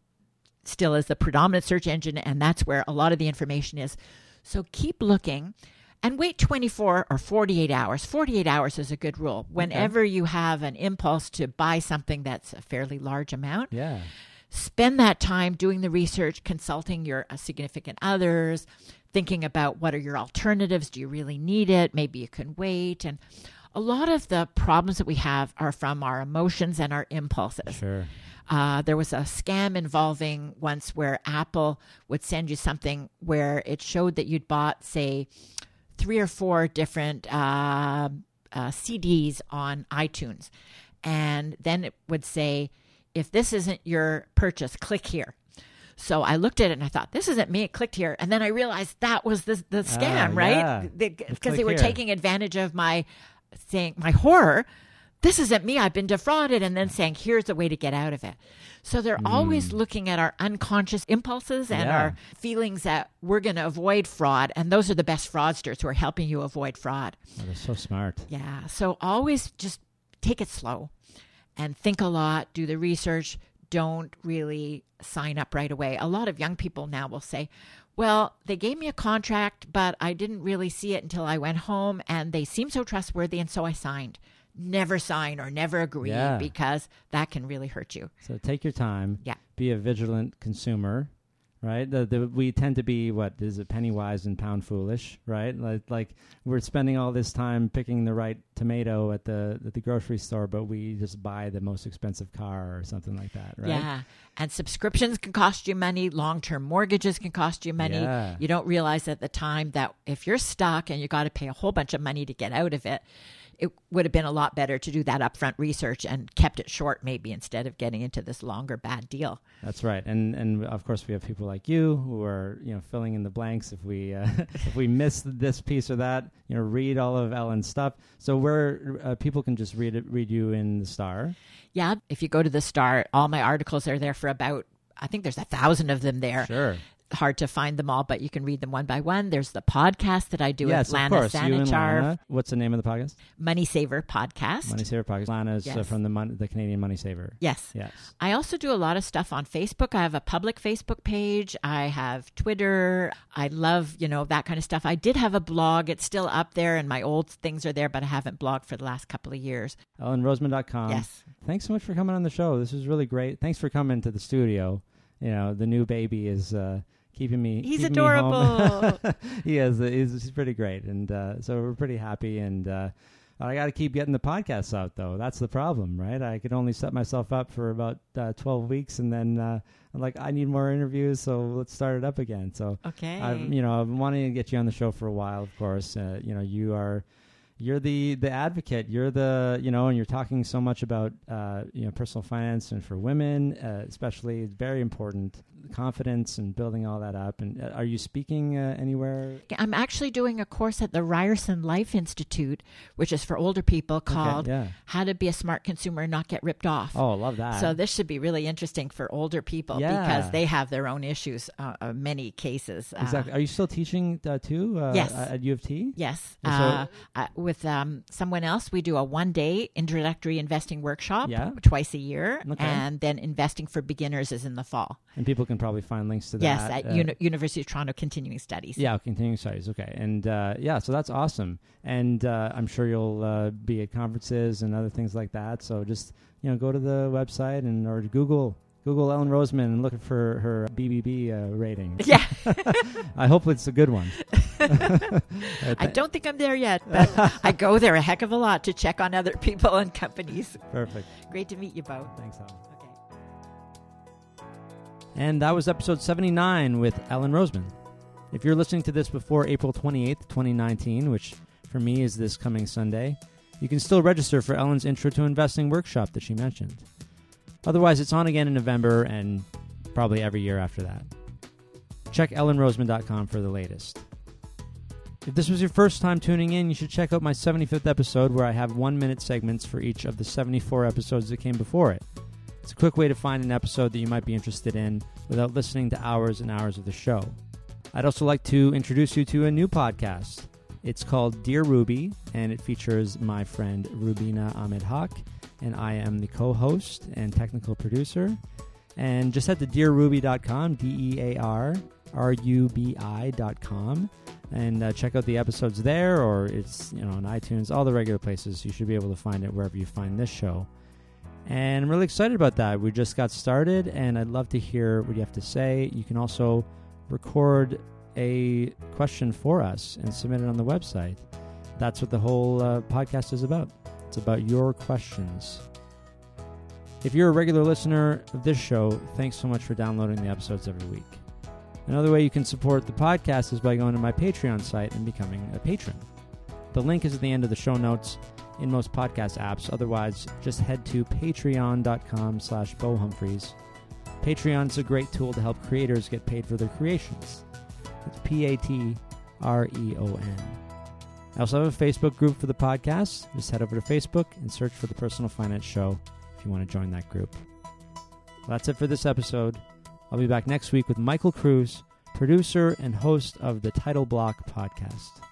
still is the predominant search engine, and that's where a lot of the information is. So keep looking and wait 24 or 48 hours. 48 hours is a good rule. Whenever you have an impulse to buy something that's a fairly large amount, Yeah. spend that time doing the research, consulting your uh, significant others, thinking about what are your alternatives. Do you really need it? Maybe you can wait. And a lot of the problems that we have are from our emotions and our impulses. Sure. Uh, there was a scam involving once where Apple would send you something where it showed that you'd bought, say, three or four different uh, uh, CDs on iTunes. And then it would say, if this isn't your purchase, click here. So I looked at it and I thought, this isn't me. I clicked here. And then I realized that was the, the scam, Ah, right? Because click they were here. taking advantage of my saying, my horror. This isn't me. I've been defrauded. And then saying, here's the way to get out of it. So they're always looking at our unconscious impulses and Hmm. Yeah. our feelings that we're going to avoid fraud. And those are the best fraudsters who are helping you avoid fraud. Oh, they're so smart. Yeah. So always just take it slow and think a lot, do the research. Don't really sign up right away. A lot of young people now will say, well, they gave me a contract, but I didn't really see it until I went home and they seemed so trustworthy. And so I signed. Never sign or never agree Yeah. because that can really hurt you. So take your time. Yeah. Be a vigilant consumer, right? The, the, we tend to be what is it, penny wise and pound foolish, right? Like, like we're spending all this time picking the right tomato at the at the grocery store, but we just buy the most expensive car or something like that, right? Yeah. And subscriptions can cost you money. Long term mortgages can cost you money. Yeah. You don't realize at the time that if you're stuck and you got to pay a whole bunch of money to get out of it, it would have been a lot better to do that upfront research and kept it short, maybe instead of getting into this longer bad deal. That's right, and and of course we have people like you who are you know filling in the blanks if we uh, if we miss this piece or that. You know, read all of Ellen's stuff. So where uh, people can just read it, read you in the Star. Yeah. If you go to the Star, all my articles are there for about, I think there's a thousand of them there. Sure. Hard to find them all, but you can read them one by one. There's the podcast that I do yes, with Lana of course. Lana. What's the name of the podcast? Money Saver podcast. Money Saver Podcast. Lana is uh, from the Mon- the Canadian Money Saver. Yes. Yes. I also do a lot of stuff on Facebook. I have a public Facebook page. I have Twitter. I love, you know, that kind of stuff. I did have a blog. It's still up there and my old things are there, but I haven't blogged for the last couple of years. EllenRoseman.com. yes. Thanks so much for coming on the show. This was really great. Thanks for coming to the studio. You know, the new baby is uh, keeping me. He's keeping me adorable. he is. He's, he's pretty great, and uh, so we're pretty happy. And uh, I got to keep getting the podcasts out, though. That's the problem, right? I could only set myself up for about uh, twelve weeks, and then uh, I'm like, I need more interviews, so let's start it up again. So okay. I've you know I've been wanting to get you on the show for a while. Of course, uh, you know you are you're the the advocate. You're the you know, and you're talking so much about uh, you know personal finance and for women, uh, especially. It's very important. Confidence and building all that up. And uh, are you speaking uh, anywhere? I'm actually doing a course at the Ryerson Life Institute, which is for older people called Okay, yeah. How to Be a Smart Consumer and Not Get Ripped Off. Oh, I love that. So this should be really interesting for older people Yeah. because they have their own issues, uh, uh, many cases. Uh, exactly. Are you still teaching uh, too? Uh, Yes. At U of T. Yes. So- with um, someone else, we do a one day introductory investing workshop Yeah. twice a year. Okay. And then investing for beginners is in the fall. And people can probably find links to that. Yes, at uh, Uni- University of Toronto Continuing Studies. Yeah, continuing studies. Okay, and uh, yeah, so that's awesome, and uh, I'm sure you'll uh, be at conferences and other things like that. So just you know, go to the website and or Google Google Ellen Roseman and look for her BBB uh, rating. Yeah. I hope it's a good one. I don't think I'm there yet, but I go there a heck of a lot to check on other people and companies. Perfect. Great to meet you both. Thanks, Ellen. And that was episode 79 with Ellen Roseman. If you're listening to this before April 28th, 2019, which for me is this coming Sunday, you can still register for Ellen's Intro to Investing workshop that she mentioned. Otherwise, it's on again in November and probably every year after that. Check ellenroseman.com for the latest. If this was your first time tuning in, you should check out my 75th episode where I have one minute segments for each of the 74 episodes that came before it. It's a quick way to find an episode that you might be interested in without listening to hours and hours of the show. I'd also like to introduce you to a new podcast. It's called Dear Ruby, and it features my friend Rubina Ahmed Haq, and I am the co host and technical producer. And just head to dearruby.com, D E A R R U B I.com, and uh, check out the episodes there, or it's you know on iTunes, all the regular places. You should be able to find it wherever you find this show. And I'm really excited about that. We just got started, and I'd love to hear what you have to say. You can also record a question for us and submit it on the website. That's what the whole uh, podcast is about. It's about your questions. If you're a regular listener of this show, thanks so much for downloading the episodes every week. Another way you can support the podcast is by going to my Patreon site and becoming a patron. The link is at the end of the show notes in most podcast apps. Otherwise, just head to patreon.com slash bowhumphreys. Patreon's a great tool to help creators get paid for their creations. It's P-A-T-R-E-O-N. I also have a Facebook group for the podcast. Just head over to Facebook and search for The Personal Finance Show if you want to join that group. Well, that's it for this episode. I'll be back next week with Michael Kruse, producer and host of the Title Block podcast.